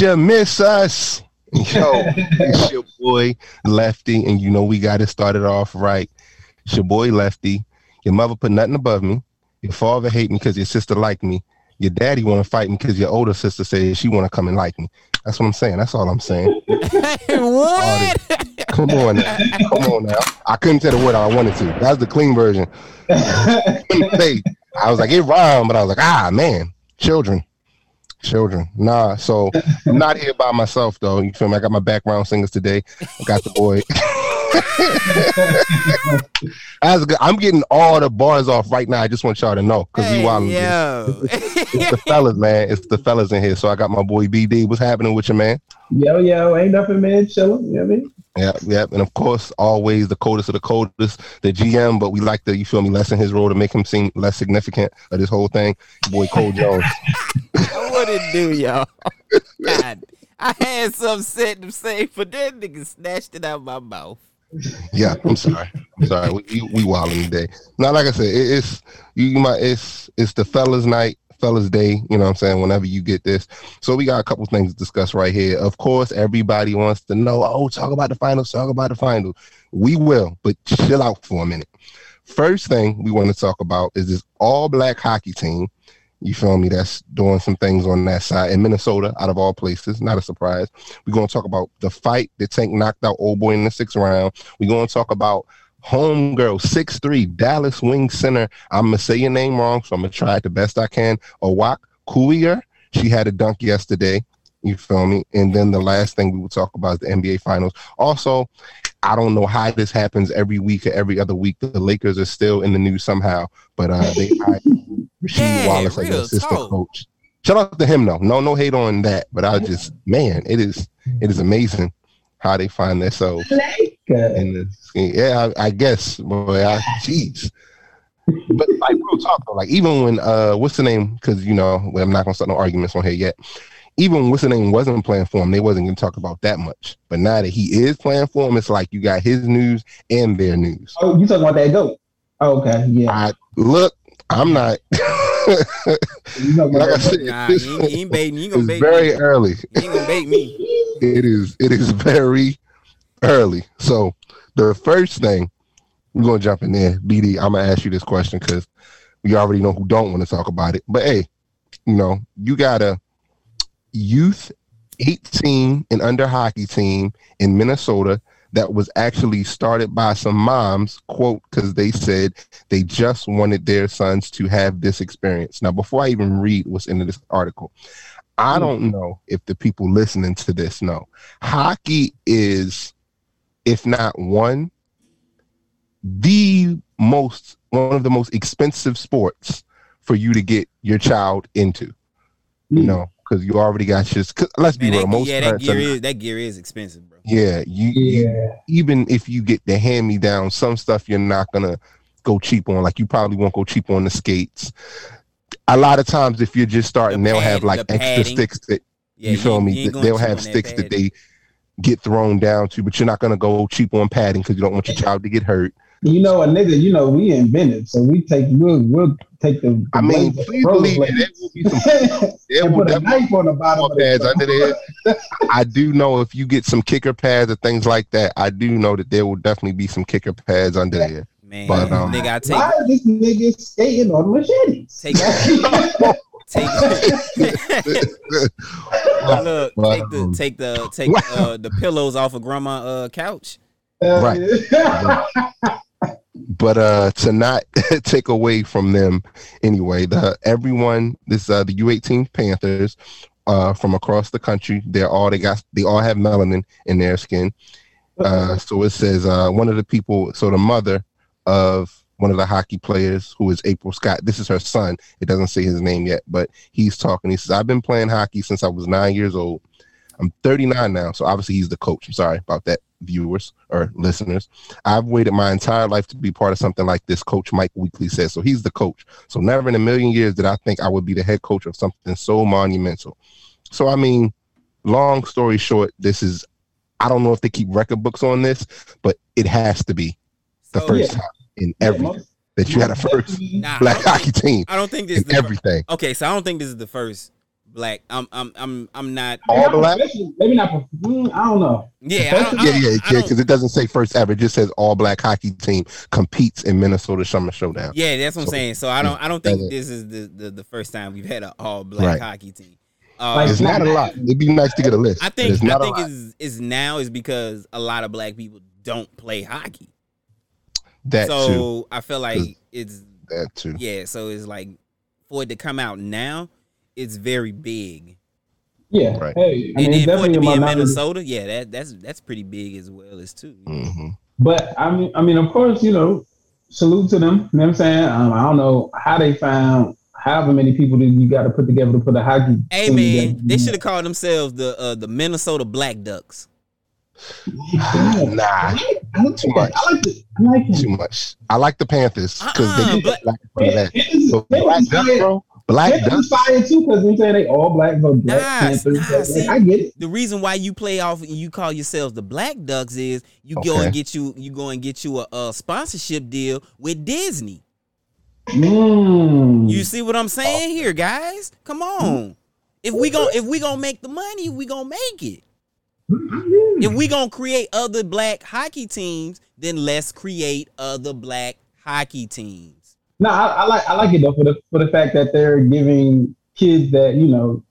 Did you miss us? Yo, it's your boy Lefty, and you know we got it started off right. It's your boy Lefty. Your mother put nothing above me. Your father hate me because your sister like me. Your daddy want to fight me because your older sister says she want to come and like me. That's what I'm saying. That's all I'm saying. what? Come on now. Come on now. I couldn't tell the word I wanted to. That's the clean version. say, I was like, it rhymed, but I was like, ah, man, children. Children. Nah, so I'm not here by myself though. You feel me? I got my background singers today. I got the boy. That's good. I'm getting all the bars off right now. I just want y'all to know because Hey, we wild. yo. It's, it's the fellas, man. It's the fellas in here. So I got my boy BD. What's happening with you, man? Yo, yo, ain't nothing, man. Chilling. You know what I mean? Yeah, yeah, and of course, always the coldest of the coldest, the GM. But we like to, you feel me, lessen his role to make him seem less significant of this whole thing. Boy, Cole Jones. what it do, y'all? God, I had some set to say, but that nigga snatched it out my mouth. Yeah, I'm sorry. I'm sorry. We we, wilding today. Now, like I said, it, it's you, might it's it's the fellas' night, fellas' day. You know what I'm saying? Whenever you get this, so we got a couple things to discuss right here. Of course, everybody wants to know. Oh, talk about the finals. Talk about the finals. We will, but chill out for a minute. First thing we want to talk about is this all black hockey team. You feel me? That's doing some things on that side in Minnesota, out of all places. Not a surprise. We're going to talk about the fight that Tank knocked out Old Boy in the sixth round. We're going to talk about homegirl, six three Dallas Wing Center. I'm going to say your name wrong, so I'm going to try it the best I can. Awak Kuier. She had a dunk yesterday. You feel me? And then the last thing we will talk about is the NBA Finals. Also, I don't know how this happens every week or every other week. The Lakers are still in the news somehow, but uh, they Rasheed Yeah, Wallace as real assistant talk. coach. Shout out to him though. No, no hate on that, but I just man, it is it is amazing how they find themselves Like, in this. Yeah, I, I guess, boy. I, jeez. But like real talk though, like even when uh, what's the name? Because you know, I'm not gonna start no arguments on here yet. Even when what's the name wasn't playing for him, they wasn't gonna talk about that much. But now that he is playing for him, it's like you got his news and their news. oh, you talking about that goat? Oh, okay, yeah. I look, I'm not. You talking like I said, Nah, this you ain't, you ain't baiting. You ain't gonna is bait very me. early. You ain't gonna bait me. It is it is very early. So the first thing we're gonna jump in there, BD. I'm gonna ask you this question because we already know who don't want to talk about it. But hey, you know, you got a youth 18 and under hockey team in Minnesota that was actually started by some moms, quote, because they said they just wanted their sons to have this experience. Now, before I even read what's in this article, I Hmm. don't know if the people listening to this know. Hockey is, if not one, the most one of the most expensive sports for you to get your child into. You Mm. know, because you already got just. 'cause let's be Man, real. that, Most yeah, that parents are gear not- is that gear is expensive, bro. yeah, you, you even if you get the hand me down, some stuff you're not gonna go cheap on. Like you probably won't go cheap on the skates. A lot of times, if you're just starting, The they'll have like the extra padding. sticks that Yeah, you feel ain't- me. ain't Th- going They'll have sticks that padding. they get thrown down to, but you're not gonna go cheap on padding because you don't want your child to get hurt. You know, a nigga, you know, we invented, so we take, we'll, we'll take the. the I mean, please believe me, rollerblades there will be some. There will put a knife on the bottom more of pads under there. I do know if you get some kicker pads or things like that, I do know that there will definitely be some kicker pads under there. Man, But, um, nigga, I take Why is this nigga skating on machetes? Take- take look, But, take the um, take the take uh, the pillows off of grandma uh couch. Right. But uh to not take away from them anyway the everyone this uh the u18 panthers uh from across the country they're all they got they all have melanin in their skin. Uh so it says uh one of the people so the mother of one of the hockey players who is april scott this is her son it doesn't say his name yet but he's talking he says i've been playing hockey since i was nine years old. I'm 39 now so obviously he's the coach i'm sorry about that viewers or listeners I've waited my entire life to be part of something like this, Coach Mike Weekly says. So he's the coach. So never in a million years did I think I would be the head coach of something so monumental. So, I mean, long story short, this is, I don't know if they keep record books on this, but it has to be the So, first yeah. time in Yeah, every most- that you had a first definitely. Nah, black hockey team I don't think this is in the fir- everything. okay. So I don't think this is the first black. I'm I'm I'm I'm not. All Not black? Maybe not. prof- mm, I don't know. Yeah, I don't, I Yeah, don't- yeah, I yeah. don't- Because it doesn't say first ever. It just says all black hockey team competes in Minnesota Summer Showdown. Yeah, that's what I'm saying. So I don't I don't think this is the, the, the first time we've had an all black Right. hockey team. Uh, Like, It's not a lot. It'd be nice to get a list. I think it's I not a think lot. is is now is because a lot of black people don't play hockey. that so too. I feel like it's That too. yeah. So it's like for it to come out now, it's very big. Yeah. Right. Hey, I and mean, it's then for it definitely to be in. Minnesota, yeah, that that's that's pretty big as well as too. hmm But I mean, I mean, of course, you know, salute to them. You know what I'm saying? Um, I don't know how they found however many people that you got to put together to put a hockey. Hey team man, together. they should have called themselves the uh, the Minnesota Black Ducks. Nah, I like Too much. I like it. I like too much. I like the Panthers because Uh-uh, they but- get black for that. But they black ducks, bro. Black they was ducks. inspired too because I'm saying they all black, but black Nah, Panthers. nah, like, see. I get it. The reason why you play off and you call yourselves the Black Ducks is you go and get you you go and get you a, a sponsorship deal with Disney. Mm. You see what I'm saying here, guys? Come on. If we gon' if we gonna make the money, we gonna make it. If we gonna create other black hockey teams, then let's create other black hockey teams. No, I, I like I like it though for the for the fact that they're giving kids that you know,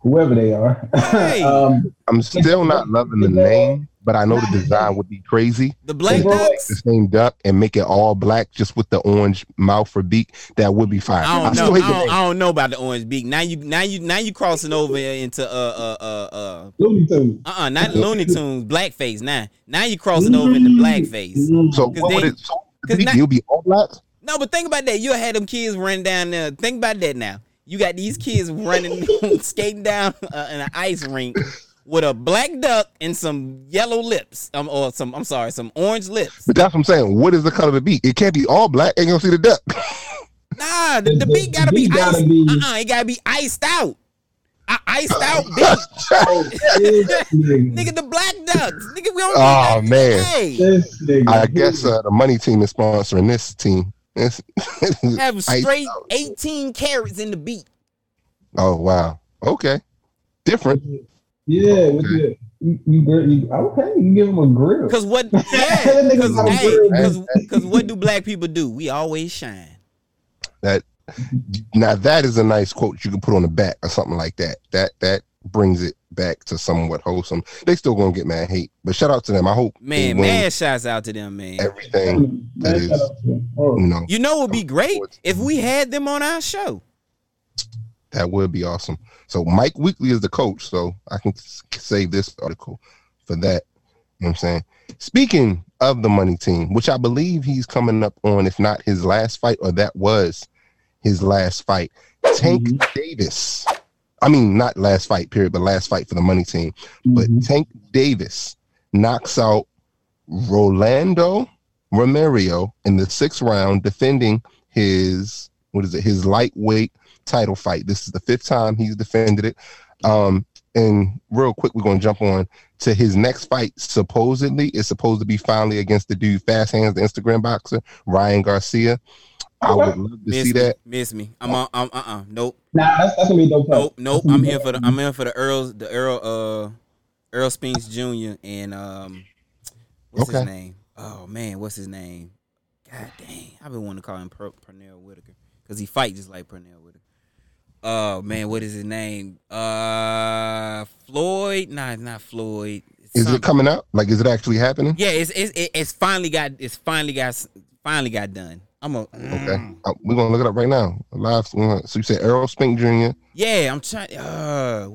whoever they are. Right. um, I'm still not loving the name, but I know the design would be crazy. The Black Bro, The same duck and make it all black just with the orange mouth or beak. That would be fine. I don't still know. I don't. I don't know about the orange beak. Now you now you now you crossing over into uh uh uh uh Looney Tunes. uh uh not Looney Tunes blackface. Now now you crossing over into blackface. So 'Cause what would it? So 'cause now- you'll be all black. No, but think about that. You'll have them kids running down there. Think about that now. You got these kids running, skating down uh, in an ice rink with a black duck and some yellow lips. Um, or some, I'm sorry, some orange lips. But that's what I'm saying. What is the color of the beak? It can't be all black. Ain't gonna see the duck. Nah, the, the The- beak gotta the be beak gotta iced. be- Uh-uh, it gotta be iced out. I iced out beak. Oh, nigga. Nigga, the black ducks. Nigga, we don't Oh, need man. Hey, I guess uh, the money team is sponsoring this team. It's- have straight out. 18 carats in the beat. oh wow. Okay. Different. Yeah, with the, you, you, you, okay, you give them a grill. Cause what? Yeah. Cause, hey, cause, cause what do black people do? We always shine. That now that is a nice quote you can put on the back or something like that. That that brings it back to somewhat wholesome. They still gonna get mad hate, but shout out to them. I hope Man, they win mad shouts out to them, man. everything. that Man, is- shout out to him. You know You know, it would be great if we had them on our show. that would be awesome. So Mike Weekly is the coach, so I can save this article for that. You know what I'm saying? Speaking of the money team, which I believe he's coming up on, if not his last fight, or that was his last fight. Tank Mhm. Davis. I mean, not last fight, period, but last fight for the money team. But mhm. Tank Davis knocks out Rolando Romero in the sixth round, defending his what is it? His lightweight title fight. This is the fifth time he's defended it. Um, and real quick, we're gonna jump on to his next fight. Supposedly, it's supposed to be finally against the dude Fast Hands, the Instagram boxer Ryan Garcia. I would love to Miss see me, that. miss me. I'm on. I'm uh uh. Nope. Nah, that's, that's gonna be dope. Nope. Nope. I'm here for the. I'm here for the Earls. The Earl. Uh, Earl Spence Jr. and um, what's his name? Oh man, what's his name? God dang, I've been wanting to call him per- Pernell Whitaker because he fight just like Pernell Whitaker. Oh man, what is his name? Uh, Floyd? Nah, it's not Floyd. It's Is it coming out? Like, is it actually happening? Yeah, it's it's it's finally got it's finally got finally got done. I'm a Okay, uh, we're gonna look it up right now. Live. So you said Errol Spence Jr. Yeah, I'm trying. Uh,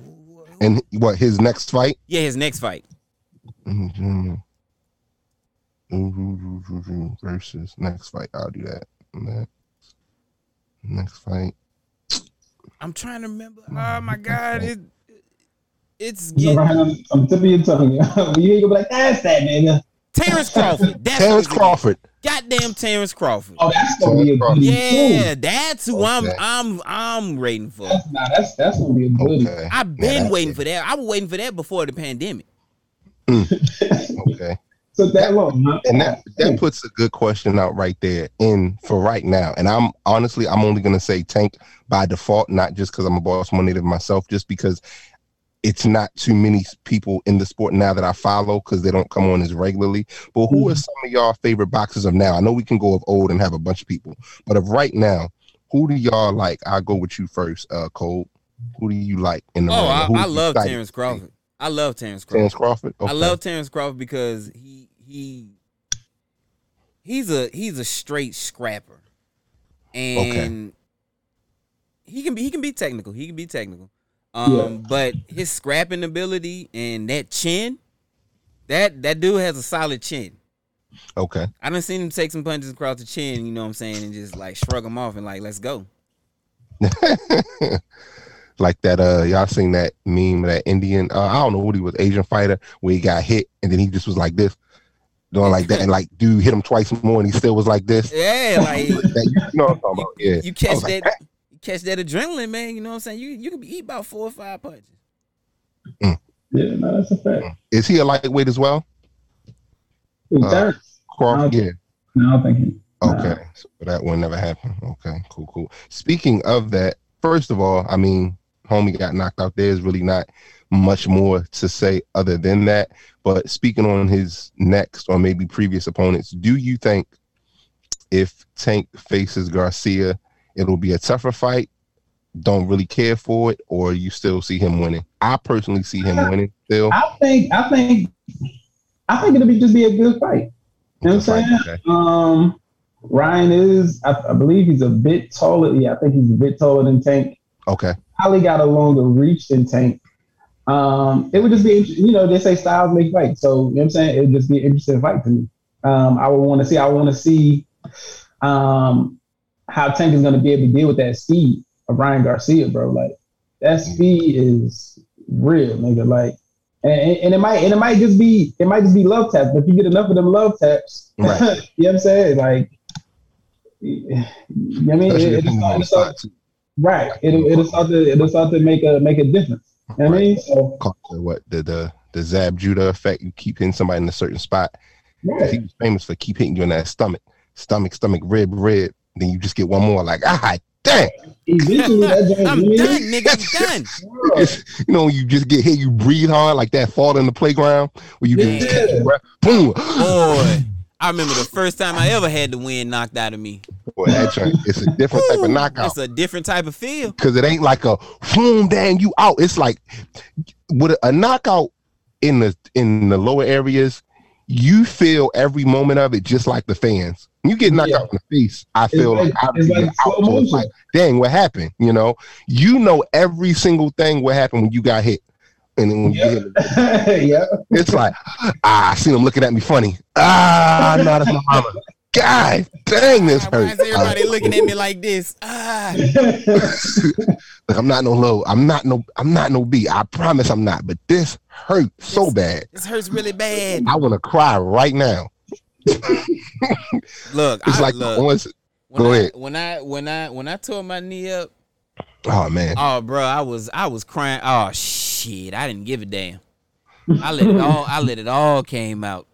and what his next fight? yeah, his next fight. Mhm. Versus next fight. I'll do that. Next, next fight. I'm trying to remember. Oh my god, it it's You know, getting right on, on the tip of your tongue. you ain't gonna be like, that's that nigga. Terrence Crawford. That's Terrence who it is. Crawford. Goddamn Terrence Crawford. Oh, that's gonna be a Terrence goodie Yeah, too. that's who I'm I'm I'm waiting for. That's, nah, that's that's gonna be a goodie. Okay. I've been Yeah, waiting for that. I was waiting for that before the pandemic. Hmm. Okay. So that long. Huh? And that that puts a good question out right there in for right now. And I'm honestly, I'm only gonna say Tank by default, not just because I'm a Baltimore native myself, just because it's not too many people in the sport now that I follow because they don't come on as regularly. But who are some of y'all favorite boxers of now? I know we can go of old and have a bunch of people, but of right now, who do y'all like? I'll go with you first, uh, Cole. Who do you like in the Oh. I, Who I love excited Terrence? Crawford. I love Terrence Crawford. Terrence Crawford. I love Terrence Crawford because he he he's a he's a straight scrapper, and he can be he can be technical. He can be technical, um, Yeah. but his scrapping ability and that chin, that that dude has a solid chin. Okay. I done seen him take some punches across the chin, you know what I'm saying, and just like shrug them off and like let's go. like that uh y'all seen that meme of that Indian uh, I don't know what he was Asian fighter where he got hit and then he just was like this doing like that and like dude hit him twice more and he still was like this. Yeah, like That- you know what I'm talking about? Yeah. you catch that like, you catch that adrenaline, man. You know what I'm saying? You you can eat about four or five punches. Yeah, no, that's a fact. Is he a lightweight as well? Who, Uh, Terrence? Crawford? No. Yeah. No, I don't think he. Okay. So that one never happened. Okay, cool, cool. Speaking of that, first of all, I mean, homie got knocked out. There's really not much more to say other than that. But speaking on his next or maybe previous opponents, do you think if Tank faces Garcia, it'll be a tougher fight? Don't really care for it, or you still see him winning? I personally see him winning still. I think. I think. I think it'll be just be a good fight. You know what I'm saying? Okay. Um, Ryan is. I, I believe he's a bit taller. Yeah, I think he's a bit taller than Tank. Okay. Probably got a longer reach than Tank. Um, it would just be, you know, they say styles make fights. So, you know what I'm saying? It would just be an interesting fight to me. Um, I would want to see, I want to see um, how Tank is going to be able to deal with that speed of Ryan Garcia, bro. Like, that mm. speed is real, nigga. Like, and, and it might, and it might just be, it might just be love taps. But if you get enough of them love taps, Right. you know what I'm saying? Like, you know what I mean, Especially it, it'll start- it'll start- spot. Right. It'll it'll start to it'll start to make a make a difference. You know what I mean? So what the the the Zab Judah effect. You keep hitting somebody in a certain spot. He was famous for keep hitting you in that stomach, stomach, stomach, rib, rib. Then you just get one more, like ah, dang. Eventually I'm you know done, mean? nigga. I'm done. It's, you know, you just get hit, you breathe hard like that fall in the playground where you can just catch your breath. Boom. Boy, I remember the first time I ever had the wind knocked out of me. Boy, that joint, it's a different type of knockout. It's a different type of feel. Because it ain't like a boom, dang, you out. It's like with a, a knockout in the in the lower areas, you feel every moment of it just like the fans. When you get knocked Yeah. out in the face, I feel like- like, I it's be like out. slow So it's motion. like, dang, what happened? You know, you know every single thing what happened when you got hit. And then when you Yeah. get hit, yeah. it's like, ah, I seen him looking at me funny. Ah, no, that's my mama. God dang, this Why hurt. is everybody looking at me like this? Ah, Look, I'm not no low. I'm not no. I'm not no B. I promise I'm not. But this hurts so bad. this hurts really bad. I want to cry right now. Look, It's I, like look, once. when go I, ahead. When I when I when I tore my knee up, Oh man. oh bro, I was I was crying. Oh shit, I didn't give a damn. I let it all. I let it all came out.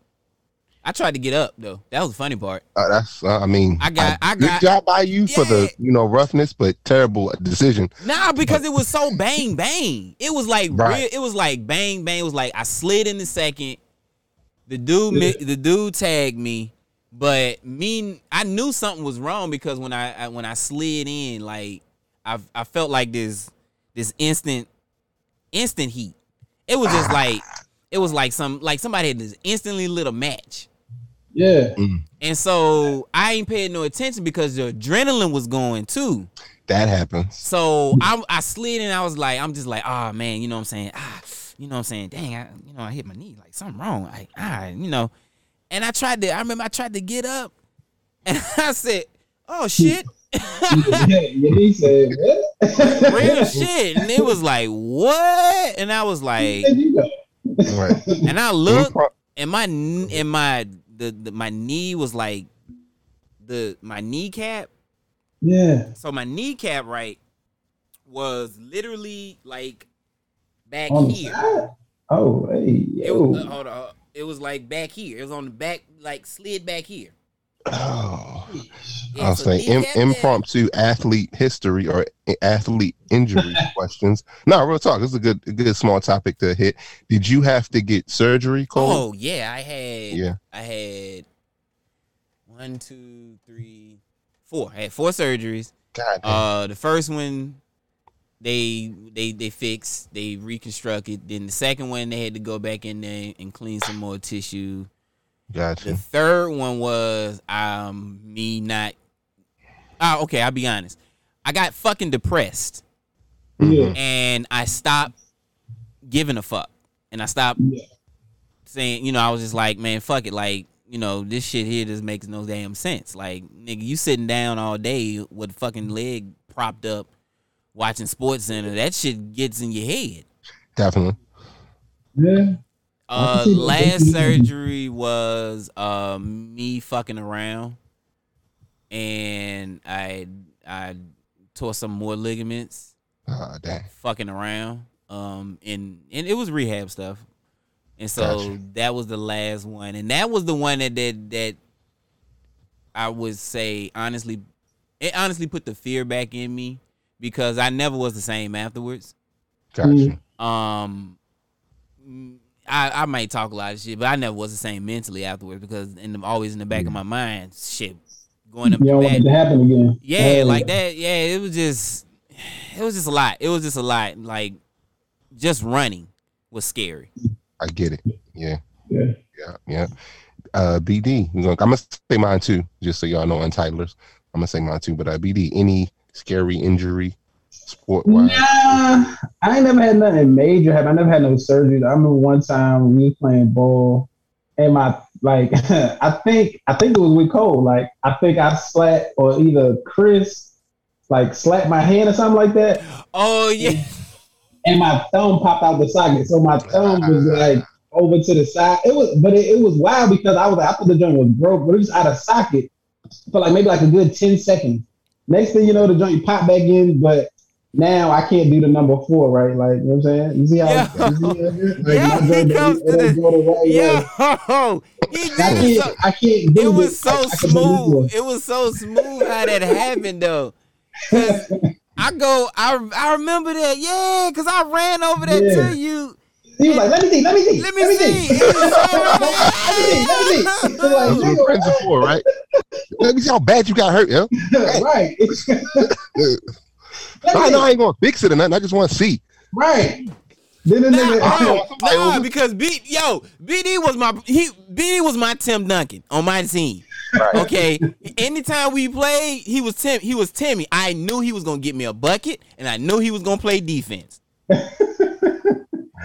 I tried to get up though. That was the funny part. Uh, that's. Uh, I mean. I got- I good got- job by you for the you know roughness, but terrible decision. Nah, because it was so bang bang. It was like Right. real, it was like bang bang. It was like I slid in the second. The dude mi- the dude tagged me, but me I knew something was wrong because when I, I when I slid in, like I I felt like this this instant instant heat. It was just like it was like some like somebody had just instantly lit a match. Yeah. And so I ain't paying no attention because the adrenaline was going too. That happens. So I I slid and I was like, I'm just like, oh man, you know what I'm saying? Ah, you know what I'm saying? Dang, I, you know, I hit my knee, like something wrong. Like, ah, you know. And I tried to, I remember I tried to get up and I said, oh shit, yeah. Said, what? real shit. And it was like, what? And I was like, Where'd you go? Right. and I looked and my kn- and my the, the my knee was like the my kneecap Yeah. So my kneecap right was literally like back On here. side? Oh, hey, It was, uh, hold on. It it was like back here. It was on the back, like slid back here. Oh, Yeah, I'll so say im- impromptu athlete history or athlete injury questions. No, real talk. This is a good, a good small topic to hit. Did you have to get surgery, Cole? Oh yeah, I had. Yeah. I had one, two, three, four. I had four surgeries. God damn. Uh, the first one, they they they fixed, they reconstructed. Then the second one, they had to go back in there and clean some more tissue. gotcha. The third one was um me not. Oh, okay. I'll be honest. I got fucking depressed, Yeah. and I stopped giving a fuck, and I stopped Yeah. saying, you know, I was just like, man, fuck it, like. You know, this shit here just makes no damn sense. Like, nigga, you sitting down all day with a fucking leg propped up watching Sports Center. That shit gets in your head. Definitely. Yeah. Uh, can that. last surgery was uh, me fucking around, and I I tore some more ligaments Ah, dang. fucking around. Um, and and it was rehab stuff, and so Gotcha. that was the last one, and that was the one that that that I would say honestly, it honestly put the fear back in me because I never was the same afterwards. Gotcha. Mm. Um, I I might talk a lot of shit, but I never was the same mentally afterwards because in the, always in the back of my mind, shit, going up You don't want it to happen again. Yeah, Hey. like that. Yeah, it was just, it was just a lot. It was just a lot. Like, just running was scary. I get it. Yeah. Yeah. Yeah. Yeah. Uh, BD. I'm gonna say mine too, just so y'all know, untitlers. I'm gonna say mine too. But uh, BD, any scary injury, sport wise? Nah, I ain't never had nothing major happen. I never had no surgery. I remember one time we was playing ball, and my like, I think I think it was with Cole. Like, I think I slapped or either Chris like slapped my hand or something like that, Oh yeah, and my thumb popped out the socket. So my thumb was like over to the side. It was, but it, it was wild because I was like, I thought the joint was broke, but it was out of socket for like maybe like a good ten seconds. Next thing you know, the joint popped back in, but now I can't do the number four, right? Like, you know what I'm saying? You see how? Yeah. You see how like, Yeah, he joint comes to it the- don't go the right yo, he I can't, so. I can't do It was this. so I- I can do this smooth. one. It was so smooth how that happened though. I go, I I remember that, yeah, cause I ran over there Yeah. to you. He was like, let me see, let me see, Let me see. Let me see, let me see. That's Like, what friends are for, right? Let me see how bad you got hurt, yo. right. I know I ain't gonna fix it or nothing. I just want to see. Right. Then Nah, nigga, nah, nah, because B yo, BD was my he BD was my Tim Duncan on my team. Right. Okay. Anytime we played, he was Tim he was Timmy. I knew he was gonna get me a bucket and I knew he was gonna play defense.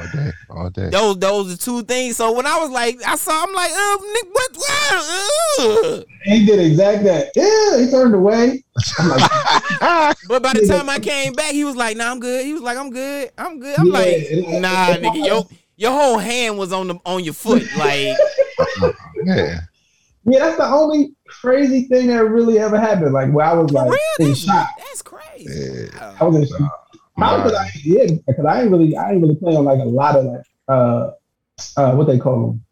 All day, all day. Those those are two things. So when I was like, I saw I'm like, uh, Nick, what what? uh. he did exact that. Yeah, he turned away. Like, But by the time I came back, he was like, nah, I'm good. He was like, I'm good. I'm good. I'm Yeah, like, it- nah, it- nigga, yo, your whole hand was on the on your foot. Like, Yeah. yeah, that's the only crazy thing that really ever happened. Like where I was like real? in That's, shock. that's crazy. Yeah. I was in shock. Probably because I yeah, because I ain't really I ain't really play on like a lot of like uh uh what they call them.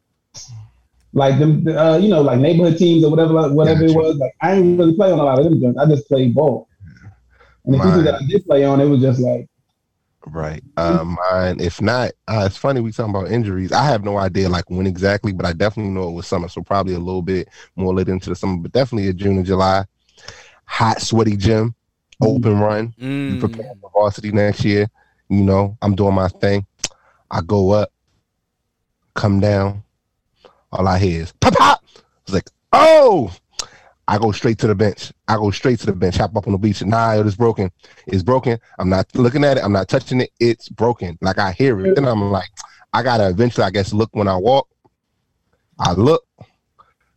Like them, uh, you know, like neighborhood teams or whatever, like, whatever it was. Like I ain't really play on a lot of them. joints. I just played ball. And the people that I did play on, it was just like, Right. Um, mine. If not, uh, it's funny we talking about injuries. I have no idea like when exactly, but I definitely know it was summer, so probably a little bit more lit into the summer, but definitely a June and July. Hot, sweaty gym, open run. You Mm. prepare for varsity next year. You know, I'm doing my thing. I go up, come down. All I hear is pop pop. It's like, oh, I go straight to the bench. I go straight to the bench, hop up on the beach. Nah, it is broken. It's broken. I'm not looking at it. I'm not touching it. It's broken. Like I hear it. and I'm like, I gotta eventually, I guess, look when I walk. I look.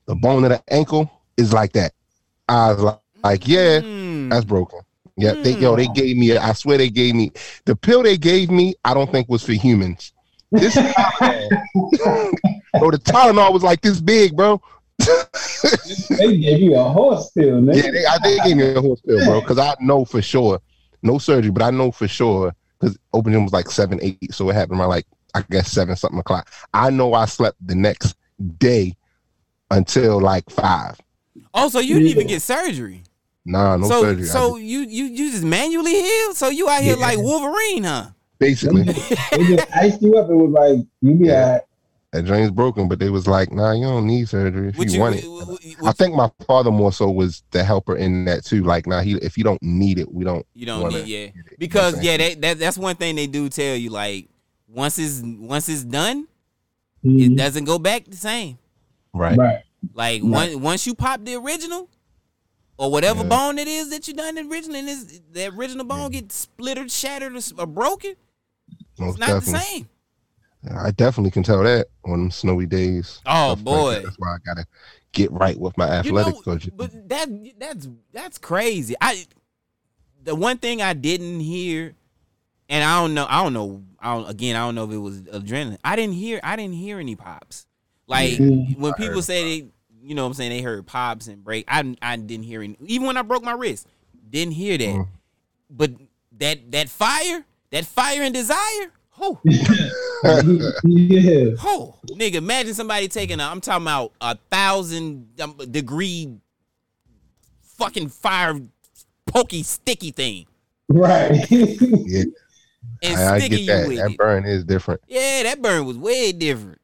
The bone of the ankle is like that. I was like, like yeah, Mm. that's broken. Yeah, they yo, they hmm. gave me. I swear they gave me the pill they gave me. I don't think was for humans. This Tylenol, bro, the Tylenol was like this big, bro. they gave you a horse pill, nigga. Yeah, they, I, they gave me a horse pill, bro, because I know for sure, no surgery, but I know for sure because open gym was like seven, eight, so it happened around like I guess seven something o'clock. I know I slept the next day until like five. Oh, so you didn't even get surgery. Nah, no so surgery. I so you you you just manually healed. So you out here Yeah. like Wolverine, huh? basically, They just iced you up. It was like you be Yeah. alright. that drain's broken, but they was like, nah, you don't need surgery if you, you? want it. would- would- I think my father more so was the helper in that too. Like, nah, he if you don't need it, we don't. You don't need, yeah. get it. You know what Because yeah, saying? that, that that's one thing they do tell you. Like once it's once it's done, it Mhm. doesn't go back the same. right. Right. Like Right. once once you pop the original, or whatever Yeah. bone it is that you done originally, and is the original bone get split or shattered or, broken, Most it's not definitely. the same. I definitely can tell that on snowy days. Oh Stuff like boy. that. that's why I gotta get right with my You know, coach. but that that's that's crazy. I the one thing I didn't hear, and I don't know, I don't know, I don't, again, I don't know if it was adrenaline. I didn't hear, I didn't hear any pops. Like when people say they, you know, what I'm saying they heard pops and break. I I didn't hear any. Even when I broke my wrist, didn't hear that. Mm. But that that fire, that fire and desire. Oh, yeah. oh, nigga! Imagine somebody taking a. I'm talking about a thousand um, degree, fucking fire, pokey, sticky thing, Right. Yeah, and I, I get that. you with That it. burn is different. Yeah, that burn was way different.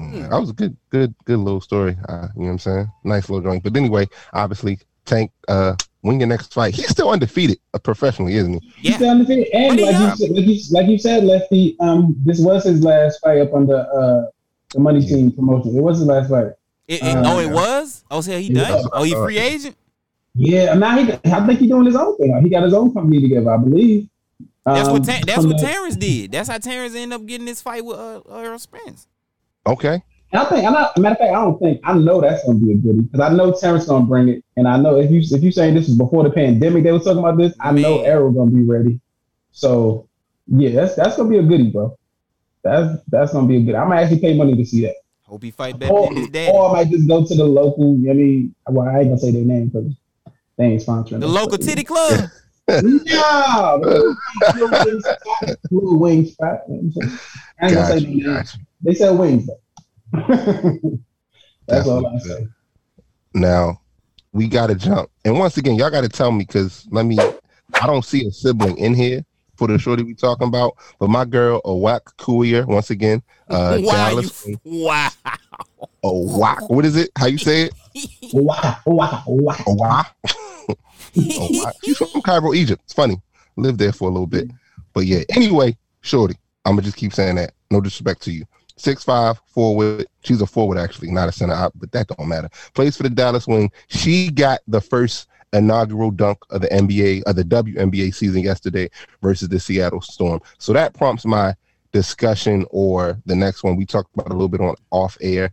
Mm. That was a good, good, good little story. Uh, you know what I'm saying? Nice little joint. But anyway, obviously, Tank, uh, win your next fight. He's still undefeated uh, professionally, isn't he? He's Yeah, still undefeated. And like you, said, like, you, like you said, Lefty, um, this was his last fight up on the uh the money team promotion. It was his last fight. It- it- Uh, oh, it was. Oh, so he Yeah. done. Oh, he free agent. Yeah, now he, I think he's doing his own thing. He got his own company together, I believe. That's Um, what Ta- that's what the- Terrence did. That's how Terrence ended up getting this fight with uh, Earl Spence. Okay. And I think, I'm not, a matter of fact, I don't think I know that's gonna be a goodie because I know Terrence gonna bring it, and I know if you if you saying this was before the pandemic, they were talking about this. I know Man. Errol gonna be ready. So yeah, that's that's gonna be a goodie, bro. That's that's gonna be a good. I might actually pay money to see that. Hope he fight better Or, his daddy. or I might just go to the local. I mean, well, I ain't gonna say their name because they ain't sponsoring. The us, local but- titty club. Yeah, blue wing spot. Little. I ain't gonna say their name. gotcha. They sell wings though. That's all I say. Now, we got to jump. And once again, y'all got to tell me because let me, I don't see a sibling in here for the shorty we talking about. But my girl, Awak Kuier, once again, uh, wow, Dallas. you, wow. Owak. What is it? How you say it? Wow, wow, wow. Owak. Owak. She's from Cairo, Egypt. It's funny. Lived there for a little bit. But yeah, anyway, shorty. I'm going to just keep saying that. No disrespect to you. Six five forward. She's a forward actually, not a center out, but that don't matter. Plays for the Dallas Wing. She got the first inaugural dunk of the NBA of the WNBA season yesterday versus the Seattle Storm. So that prompts my discussion or the next one we talked about a little bit on off air.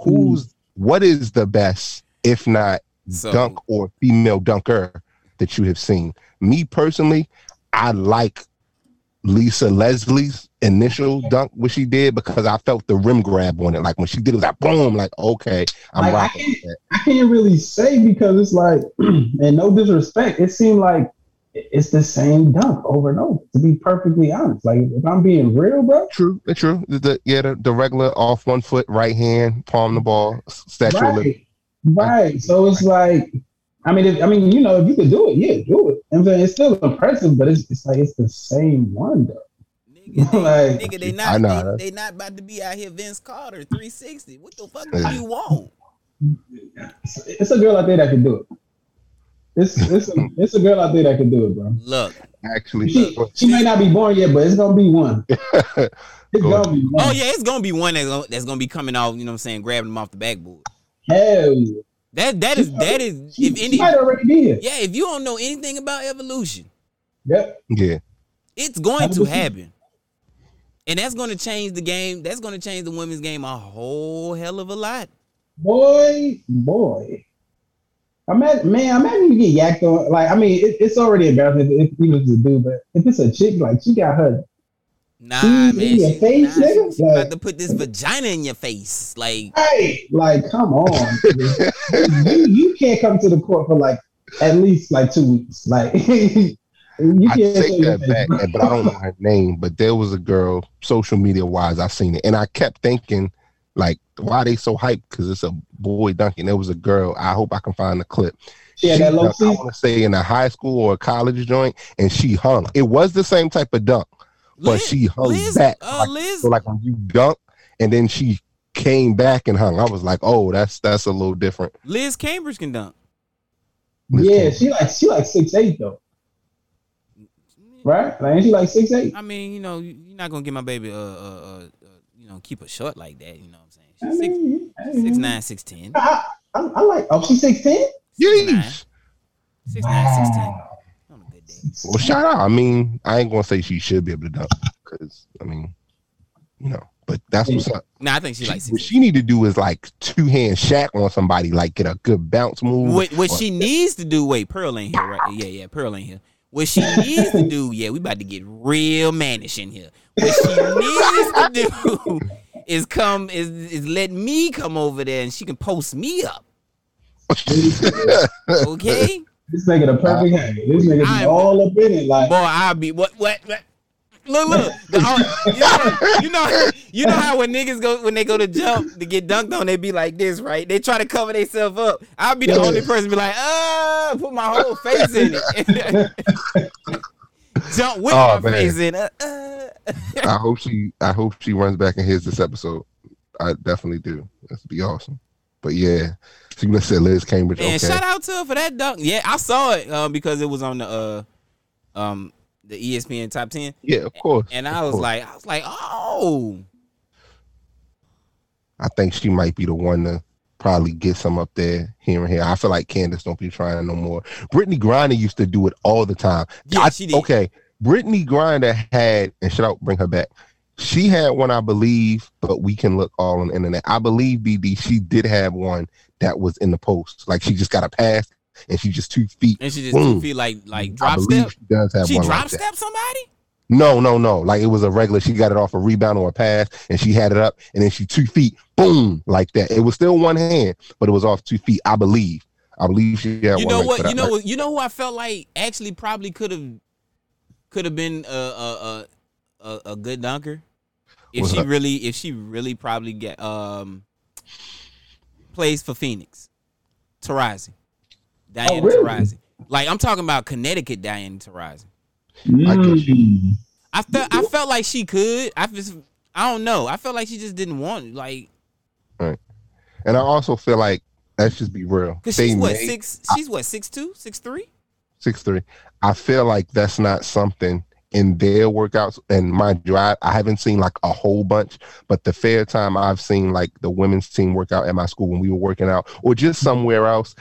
Who's what is the best, if not So- dunk or female dunker that you have seen? Me personally, I like Lisa Leslie's initial dunk, what she did, because I felt the rim grab on it. Like when she did it, was like boom, like okay, I'm Like, I rocking with that. I can't really say because it's like, and no disrespect, it seemed like it's the same dunk over and over. To be perfectly honest, like if I'm being real, bro, True, true. The, the yeah, the, the regular off one foot, right hand, palm the ball, statue right, right. So it's like, I mean, if, I mean, you know, if you could do it, yeah, do it. I'm it's still impressive, but it's it's like it's the same one though. Nigga, they, Like- nigga, they I not know, they, they not about to be out here Vince Carter 360. What the fuck Yeah. do you want? It's, it's a girl out there that can do it. It's it's a, it's a girl out there that can do it, bro. Look. Actually, She, she may not be born yet, but it's gonna be one. It's Go gonna be one. Oh yeah, it's gonna be one that's gonna, that's gonna be coming off, you know what I'm saying, grabbing them off the backboard. Hell yeah. That that is that is She, if she any might already be here. yeah, if you don't know anything about evolution, Yep. yeah, it's going to happen. And that's gonna change the game. That's gonna change the women's game a whole hell of a lot. Boy, boy. Imagine, man, I imagine you get yacked on. Like, I mean, it, it's already embarrassing if, if even if it's a dude, but if it's a chick, like she got her. Nah, man. in your She, face, nah, nigga? she about Like- to put this vagina in your face. Like, Hey, like, come on. you, you can't come to the court for like at least like two weeks. Like, You I can't take that back, but I don't know her name. But there was a girl, social media wise, I seen it, and I kept thinking, like, why they so hyped? Because it's a boy dunking. There was a girl. I hope I can find the clip. She had that low dunked, I want to say in a high school or a college joint, and she hung. It was the same type of dunk, but Liz- she hung Liz, back. uh, like, Liz, so like when you dunk, and then she came back and hung. I was like, oh, that's that's a little different. Liz Cambage can dunk. Yeah, she like she like six eight though, right? Like ain't she like six eight? I mean, you know, you're not gonna get my baby, uh, uh, uh, you know, keep her short like that. You know what I'm saying? I She's six, mean, I mean, six nine, six ten. I, I, I like. Oh, she's six ten. Yeesh. Six nine, six ten. On a good day. Well, shout out. I mean, I ain't gonna say she should be able to dunk because I mean, you know, but that's what's up. No, I think she like what she need to do is like two hand shack on somebody, like get a good bounce move. What what she needs to do? Wait, Pearl ain't here, right? Yeah, yeah, Pearl ain't here. What she needs to do? Yeah, we about to get real mannish in here. What she needs to do is come is is let me come over there and she can post me up. Okay, This nigga the perfect hang. This nigga be I'm- all up in it. Like boy, I'll be what what. what? Look, look. The, uh, you, know, you know, you know how when niggas go when they go to jump to get dunked on, they be like this, right? They try to cover themselves up. I'll be the Yeah. only person be like, ah, put my whole face in it. jump with Oh, my man. face in. it. Uh, uh. I hope she. I hope she runs back and hears this episode. I definitely do. That'd be awesome. But yeah, you said Liz Cambage. And okay. shout out to her for that dunk. Yeah, I saw it um, because it was on the uh, um, the ESPN top ten, Yeah, of course. and I was course. like, I was like, oh, I think she might be the one to probably get some up there here and here. I feel like Candace don't be trying no more. Brittney Griner used to do it all the time. Yeah, I- she did. Okay, Brittney Griner had, and should I bring her back? She had one, I believe, but we can look all on the internet. I believe BD, she did have one that was in the post. Like she just got a pass and she just two feet. and she just Boom. two feet like like drop step. She does have She one drop like step somebody. No, no, no. Like it was a regular. She got it off a rebound or a pass, and she had it up, and then she two feet, boom, like that. It was still one hand, but it was off two feet. I believe. I believe she had you one. know what? You know what? You know who I felt like actually probably could have could have been a a, a a a good dunker if What's she really if she really probably get um plays for Phoenix. Taurasi. Diane Oh, really? Taurasi. Like I'm talking about Connecticut Diane Taurasi. I mm, I felt I felt like she could. I just I don't know. I felt like she just didn't want it. like And I also feel like let's just be real. because she's what may- six she's what six two six three. six three. I feel like that's not something in their workouts. And mind you, I, I haven't seen like a whole bunch, but the fair time I've seen like the women's team workout at my school when we were working out, or just mm-hmm. somewhere else.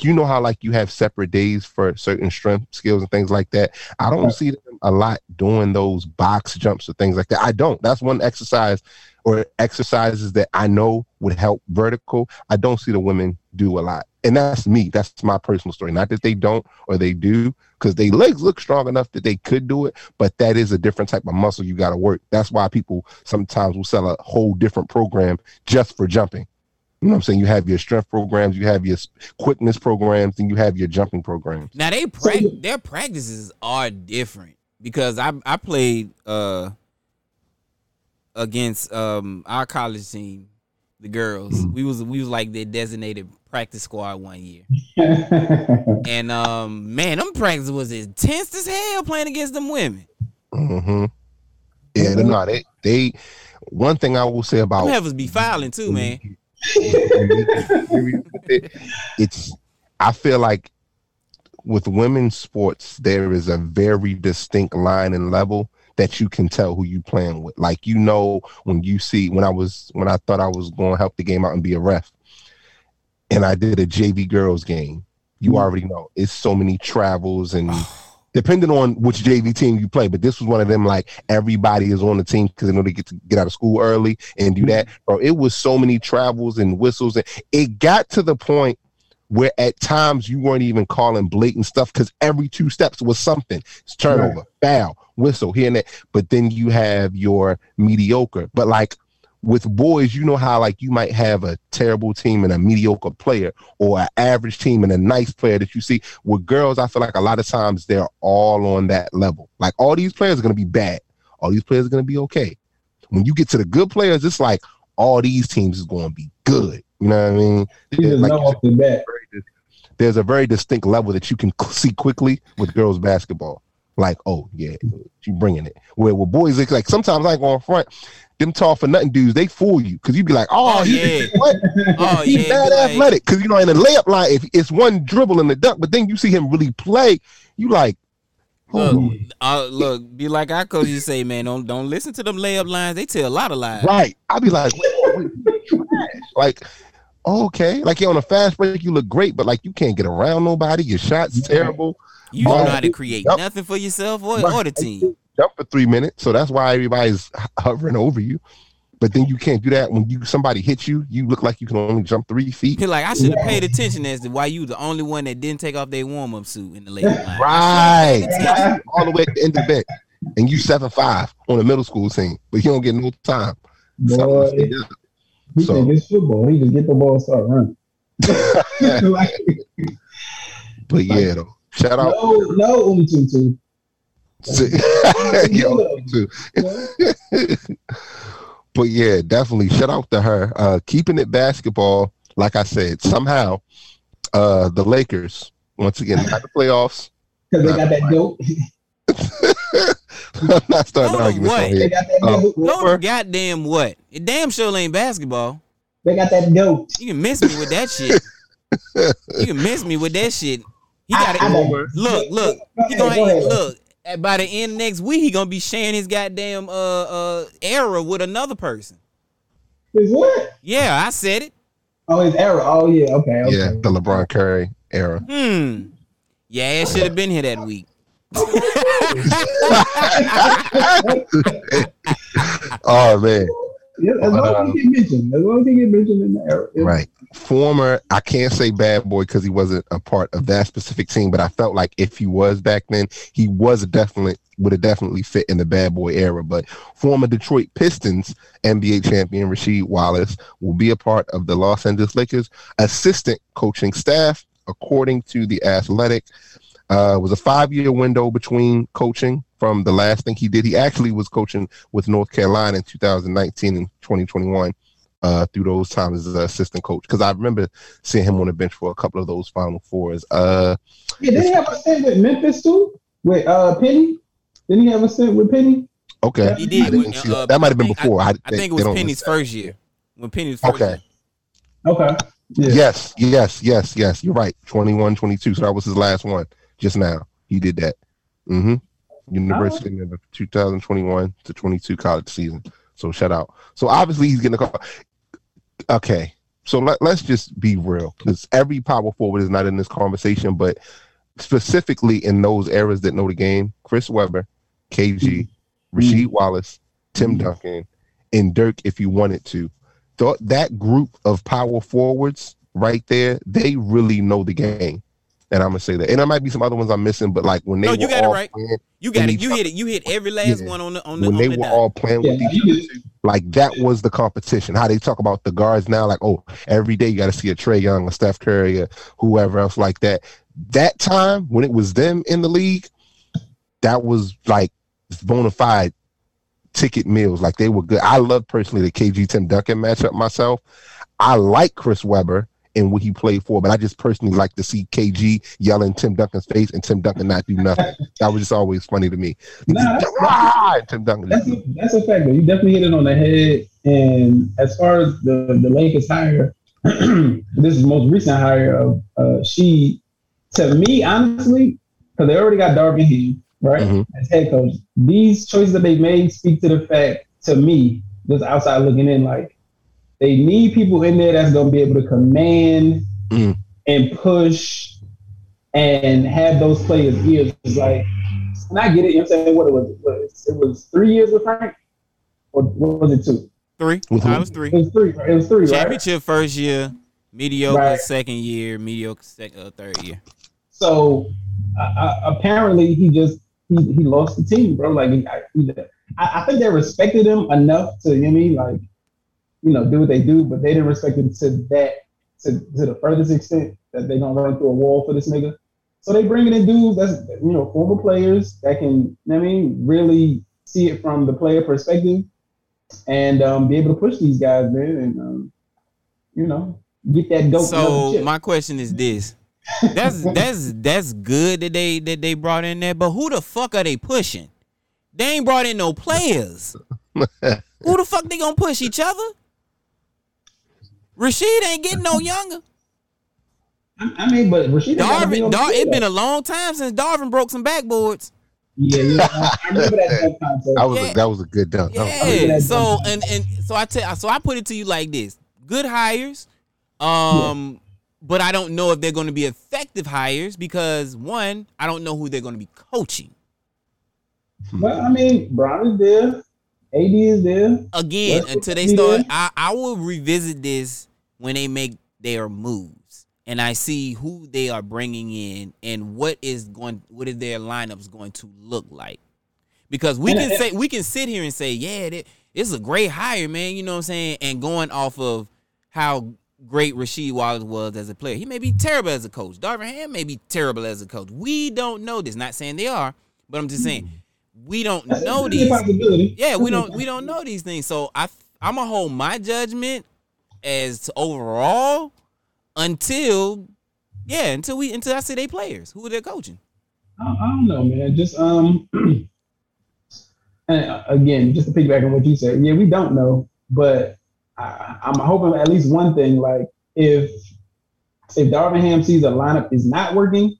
You know how like you have separate days for certain strength skills and things like that. I don't see them a lot doing those box jumps or things like that. I don't. That's one exercise or exercises that I know would help vertical. I don't see the women do a lot. And that's me. That's my personal story. Not that they don't or they do, because they legs look strong enough that they could do it, but that is a different type of muscle you got to work. That's why people sometimes will sell a whole different program just for jumping. You know what I'm saying? You have your strength programs, you have your quickness programs, and you have your jumping programs. Now they prac their practices are different because I I played uh against um our college team, the girls. We was we was like their designated practice squad one year. And um man, them practices was intense as hell playing against them women. hmm Yeah, Mhm. no, they they. One thing I will say about Them heifers be filing too, man. it's I feel like with women's sports there is a very distinct line and level that you can tell who you playing with. Like you know when you see when I was when I thought I was going to help the game out and be a ref, and I did a JV girls game. You Mhm. already know it's so many travels and depending on which JV team you play. But this was one of them like everybody is on the team because they know they get to get out of school early and do that. Bro, it was so many travels and whistles, and it got to the point where at times you weren't even calling blatant stuff because every two steps was something. It's turnover, foul, whistle, here and there. But then you have your mediocre. But like with boys, you know how like you might have a terrible team and a mediocre player, or an average team and a nice player that you see. With girls, I feel like a lot of times they're all on that level. Like all these players are gonna be bad, all these players are gonna be okay. When you get to the good players, it's like all these teams is gonna be good. You know what I mean? Like off the bat. there's a very distinct level that you can see quickly with girls basketball. Like, oh yeah, she bringing it. Where with boys, it's like sometimes I ain't going front. Them tall for nothing dudes, they fool you because you'd be like, oh, Oh, he, yeah. what? Oh He's yeah, bad like, athletic because you know in the layup line, if it's one dribble in the dunk, but then you see him really play, you like, hold Look, uh, look, be like our coach to say, man, don't don't listen to them layup lines. They tell a lot of lies. right? I'll be like, wait, wait, like. Okay, like you're on a fast break, you look great, but like you can't get around nobody. Your shots terrible. You don't know Oh, how to create yep. nothing for yourself or, Right. or the team. Jump for three minutes, so that's why everybody's hovering over you. But then you can't do that when you somebody hits you. You look like you can only jump three feet. Feel like I should have paid attention as to why you the only one that didn't take off their warm up suit in the late line. Right, Yeah. all the way at the end of the bench, and you seven five on a middle school team, but you don't get no time. Boy, Something- he So- think it's football. He just get the ball, start running. like, but yeah, though, shout out. no, no, Umtutu. To- Yo, too. But yeah, definitely shout out to her. Uh, keeping it basketball, like I said, somehow uh, the Lakers once again not the playoffs. Because they got that dope. I'm not starting Hold on, arguments what? on They here. got that Uh, dope. No Or- goddamn what? It damn sure ain't basketball. They got that dope. You can miss me with that shit. You can miss me with that shit. He got I- I it. Look, look. Go He ahead, gonna go ahead. look. At- By the end of next week, he gonna be sharing his goddamn uh uh era with another person. His what? Yeah, I said it. Oh, his error. Oh, yeah. Okay. okay. Yeah, the LeBron Curry era. Hmm. Yeah, it should have been here that week. Oh man, Yeah, as long as he get mentioned. As long as he get mentioned in the it's- right. Former, I can't say bad boy because he wasn't a part of that specific team, but I felt like if he was back then, he was definitely would have definitely fit in the bad boy era. But former Detroit Pistons NBA champion Rasheed Wallace will be a part of the Los Angeles Lakers assistant coaching staff, according to the Athletic. Uh, it was a five-year window between coaching from the last thing he did. He actually was coaching with North Carolina in 2019 and 2021 uh, through those times as an assistant coach. Because I remember seeing him on the bench for a couple of those Final Fours. Uh, Yeah, did he have a stint with Memphis too? With uh Penny? Didn't he have a stint with Penny? okay, He did. I didn't when, see uh, that. that might have been I think- before. I, I they- think it was Penny's first year. When Penny was first Okay. year. Okay. Yeah. Yes, yes, yes, yes. You're right. 21, 22. So that was his last one just now. He did that. Mm-hmm. University oh. in the 2021 to 22 college season. So shout out. So obviously he's getting a call. Okay. So let, let's just be real because every power forward is not in this conversation, but specifically in those eras that know the game, Chris Webber, KG, mm-hmm. Rasheed mm-hmm. Wallace, Tim mm-hmm. Duncan, and Dirk, if you wanted to. Th- that group of power forwards right there, they really know the game. And I'm gonna say that. And there might be some other ones I'm missing, but like when they No, were you got it all right. playing, You got it. You hit it. You hit every last Yeah. one on the on the when on they the were dot. all playing with Yeah, each other, like that was the competition. How they talk about the guards now, like, oh, every day you got to see a Trae Young, a Steph Curry, or whoever else like that. That time when it was them in the league, that was like bona fide ticket meals. Like they were good. I love personally the KG Tim Duncan matchup myself. I like Chris Webber and what he played for, but I just personally like to see KG yelling Tim Duncan's face and Tim Duncan not do nothing. that was just always funny to me. Nah, that's- Ah, Tim Duncan. That's a, that's a fact. Though. You definitely hit it on the head. And as far as the the Lakers hire, this is the most recent hire of uh, she. To me, honestly, because they already got Darvin Ham, right, Mhm. as head coach. These choices that they made speak to the fact, to me, just outside looking in, like they need people in there that's gonna be able to command Mm. and push and have those players' ears. It's like, and I get it. You know what I'm saying? What it was, it was, it was three years with Frank, or what was it two? Three. With who? I was three. It was three. Right? It was three, right? Championship first year, mediocre Right. second year, mediocre sec- uh, third year. So uh, uh, apparently he just he, he lost the team, bro. Like he, I, he, I, I think they respected him enough to you know what I mean like you know, do what they do, but they didn't respect him to that to, to the furthest extent that they're gonna run through a wall for this nigga. So they bringing in dudes that's you know former players that can, I mean, really see it from the player perspective and um, be able to push these guys, man, and um, you know get that dope. So my question is this: That's that's that's good that they that they brought in there, but who the fuck are they pushing? They ain't brought in no players. who the fuck they gonna push each other? Rasheed ain't getting no younger. I mean, but Rasheed. Darvin, Dar- it's been a long time since Darvin broke some backboards. Yeah, yeah. I remember that contest. That was yeah. a, that was a good dunk. Yeah. So and and so I tell so I put it to you like this: good hires, um, yeah. but I don't know if they're going to be effective hires because one, I don't know who they're going to be coaching. Well, I mean, Brown is there, AD is there. Again, until they start, I, I will revisit this when they make their moves and I see who they are bringing in and what is going what is their lineups going to look like. Because we can say we can sit here and say, yeah, is a great hire, man. You know what I'm saying? And going off of how great Rasheed Wallace was as a player, he may be terrible as a coach. Darvin Ham may be terrible as a coach. We don't know this. Not saying they are, but I'm just saying we don't know these. Yeah, we don't we don't know these things. So I I'm gonna hold my judgment as overall until yeah, until we until I see they players who are they coaching. I, I don't know, man. Just um, and uh, again, just to piggyback on what you said, yeah, we don't know, but I, I'm hoping at least one thing. Like if if Darvin Ham sees a lineup is not working,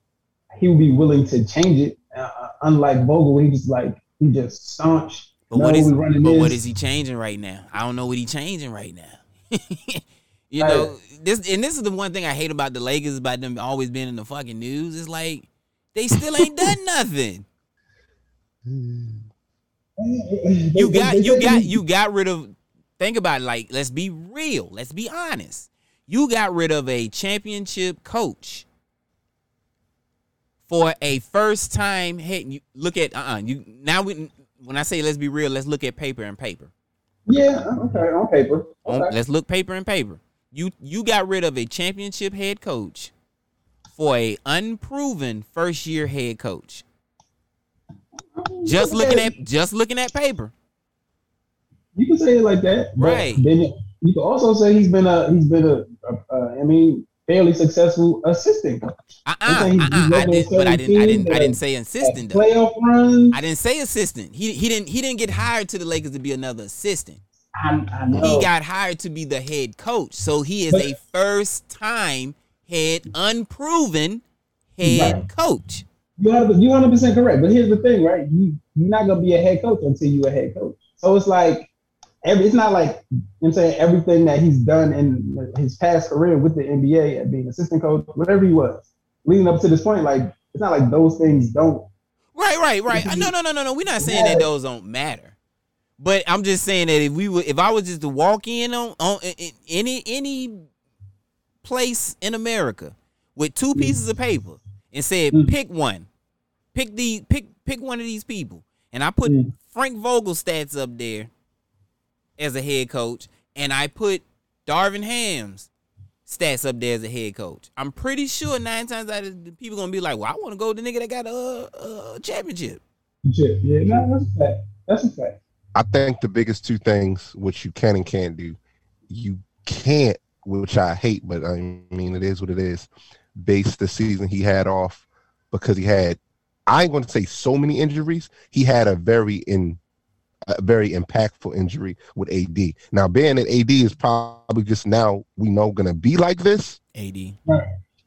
he will be willing to change it. Uh, unlike Vogel, he just like he just staunch. But what is but what is he changing right now? I don't know what he's changing right now. you know, this and this is the one thing I hate about the Lakers about them always being in the fucking news. It's like they still ain't done nothing. you got you got you got rid of think about it, like let's be real, let's be honest. You got rid of a championship coach for a first time head. You look at uh uh-uh, you now we when I say let's be real, let's look at paper and paper. Yeah, okay, on paper. Okay. On, let's look paper and paper. You you got rid of a championship head coach for a unproven first year head coach. Just looking at just looking at paper. You can say it like that, right? Then you can also say he's been a he's been a, a, a I mean fairly successful assistant coach. Uh-uh, uh-uh, I did, but I didn't I didn't I didn't say assistant though. Playoff runs. I didn't say assistant. He he didn't he didn't get hired to the Lakers to be another assistant. I, I he got hired to be the head coach, so he is but, a first time head, unproven head right. coach. You you hundred percent correct. But here's the thing, right? You you're not gonna be a head coach until you're a head coach. So it's like every it's not like I'm saying everything that he's done in his past career with the NBA and being assistant coach, whatever he was, leading up to this point, like it's not like those things don't. Right, right, right. No, no, no, no, no. We're not saying that those don't matter. But I'm just saying that if we were, if I was just to walk in on on in any any place in America with two mm. pieces of paper and said mm. pick one, pick the pick pick one of these people, and I put mm. Frank Vogel stats up there as a head coach, and I put Darvin Ham's stats up there as a head coach. I'm pretty sure nine times out of the people gonna be like, "Well, I want to go with the nigga that got a, a championship." Yeah, yeah, no, that's a fact. That's a fact. I think the biggest two things which you can and can't do, you can't, which I hate, but I mean it is what it is. Base the season he had off because he had, I ain't going to say so many injuries. He had a very in, a very impactful injury with AD. Now being that AD is probably just now we know going to be like this.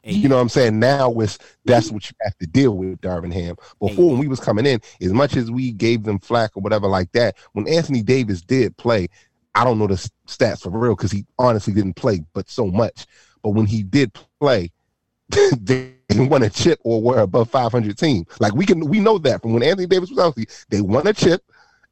AD. You know what I'm saying? Now it's that's what you have to deal with, Darvin Ham. Before when we was coming in, as much as we gave them flack or whatever like that, when Anthony Davis did play, I don't know the stats for real because he honestly didn't play, but so much. But when he did play, they won a chip or were above 500 team. Like we can we know that from when Anthony Davis was healthy, they won a chip,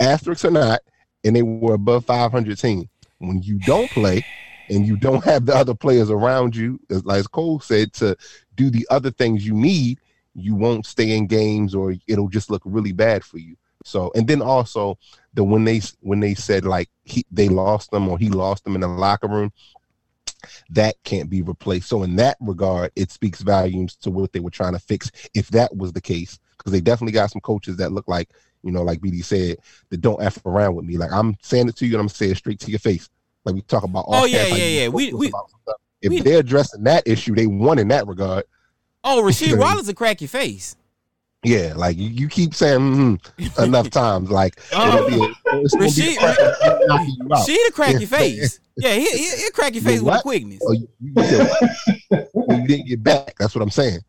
asterisks or not, and they were above 500 team. When you don't play and you don't have the other players around you, as like Cole said, to do the other things you need, you won't stay in games or it'll just look really bad for you. So and then also the when they when they said like he they lost them or he lost them in the locker room, that can't be replaced. So in that regard, it speaks volumes to what they were trying to fix if that was the case. Because they definitely got some coaches that look like, you know, like BD said, that don't F around with me. Like I'm saying it to you and I'm saying it straight to your face. Like we talk about all Oh, yeah, like, yeah, yeah. We- we- about some stuff. if we- they're addressing that issue, they won in that regard. Oh, Rasheed Wallace will crack your face. Yeah, like you, you keep saying mhm enough times, like Oh. it'll be a, it's Rasheed- crack knocking you out. She'll crack your face. Yeah, he, he, he'll crack your face with quickness. Oh, you, you, you didn't get back. That's what I'm saying.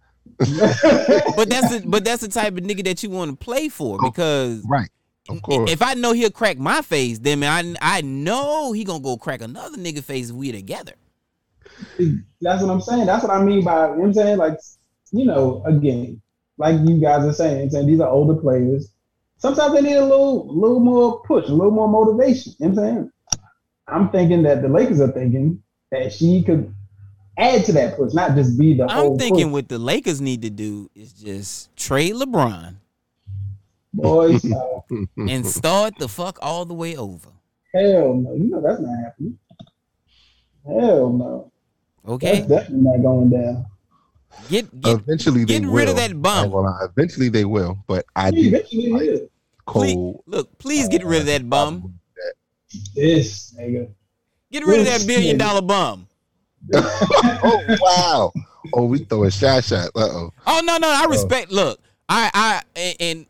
But that's the but that's the type of nigga that you want to play for Oh, because Right. Of course. if I know he'll crack my face, then man, I I know he gonna go crack another nigga face if we together. That's what I'm saying. That's what I mean by you know what I'm saying. Like, you know, again, like you guys are saying, saying these are older players. Sometimes they need a little, little more push, a little more motivation. You know what I'm saying. I'm thinking that the Lakers are thinking that she could add to that push, not just be the I'm thinking push. what the Lakers need to do is just trade LeBron boys. uh, and start the fuck all the way over. hell no, you know that's not happening. Hell no, Okay, that's definitely not going down. get get Eventually, they get will. rid of that bum. gonna. Eventually, they will. But I He did eventually is. Please, cold. look, please get rid of that bum. This nigga. Get rid of that billion dollar bum. oh wow! Oh, we throwing shot shot. Uh oh. Oh no, no, I respect. Look, I, I, and, and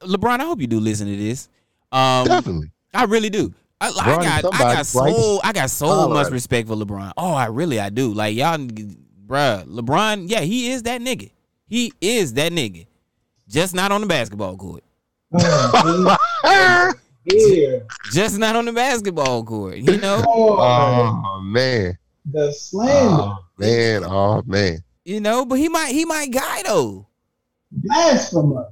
LeBron, I hope you do listen to this. Um, Definitely. I really do. I, I LeBron, got, I got so, right? I got so Holler much at him. respect for LeBron. Oh, I really, I do. Like y'all, bruh, LeBron, yeah, he is that nigga. He is that nigga. Just not on the basketball court. yeah. Just not on the basketball court. You know. Oh man. The slander. Oh man. Oh man. you know, but he might, he might guy though. Blasphemer.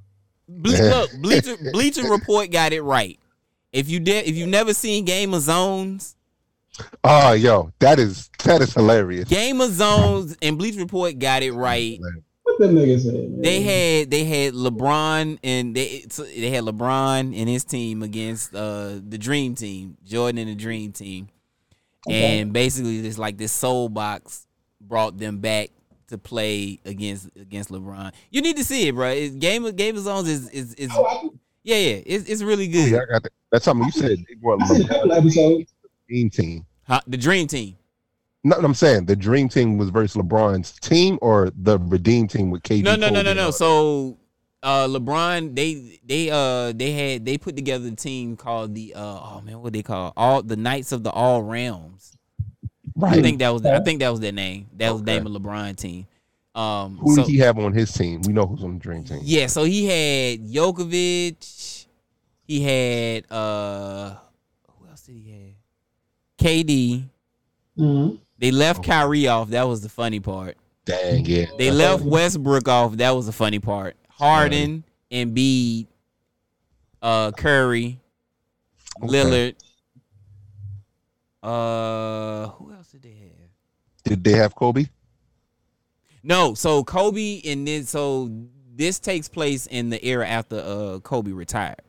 Ble- look, Bleacher Bleacher Report got it right. If you did, if you've never seen Game of Zones, Oh yo, that is that is hilarious. Game of Zones and Bleacher Report got it right. What the nigga said? Man? They had they had LeBron and they they had LeBron and his team against uh the Dream Team, Jordan and the Dream Team, Okay. and basically it's like this soul box brought them back to play against against LeBron. You need to see it, bro. It's Game of Game of Zones is is, is Oh, I, yeah yeah it's, it's really oh, good. Yeah, I got that. That's something you said. They brought I seen a LeBron. Dream Team. Huh? The Dream Team. No, I'm saying the Dream Team was versus LeBron's team or the Redeem Team with KD. No, no, no, no, no. So uh LeBron, they they uh they had they put together a team called the uh oh man, what they call all the Knights of the All Realms. that. I think that was I think that was their name. That was the name of LeBron team. Um Who so, did he have on his team? We know who's on the Dream Team. Yeah, so he had Jokovic, he had uh who else did he have? KD. Mhm. They left Okay. Kyrie off. That was the funny part. Dang, yeah. They left Westbrook off. That was the funny part. Harden, Embiid, uh, Curry, Okay. Lillard. Uh, who else did they have? Did they have Kobe? No, so Kobe and then so this takes place in the era after uh Kobe retired.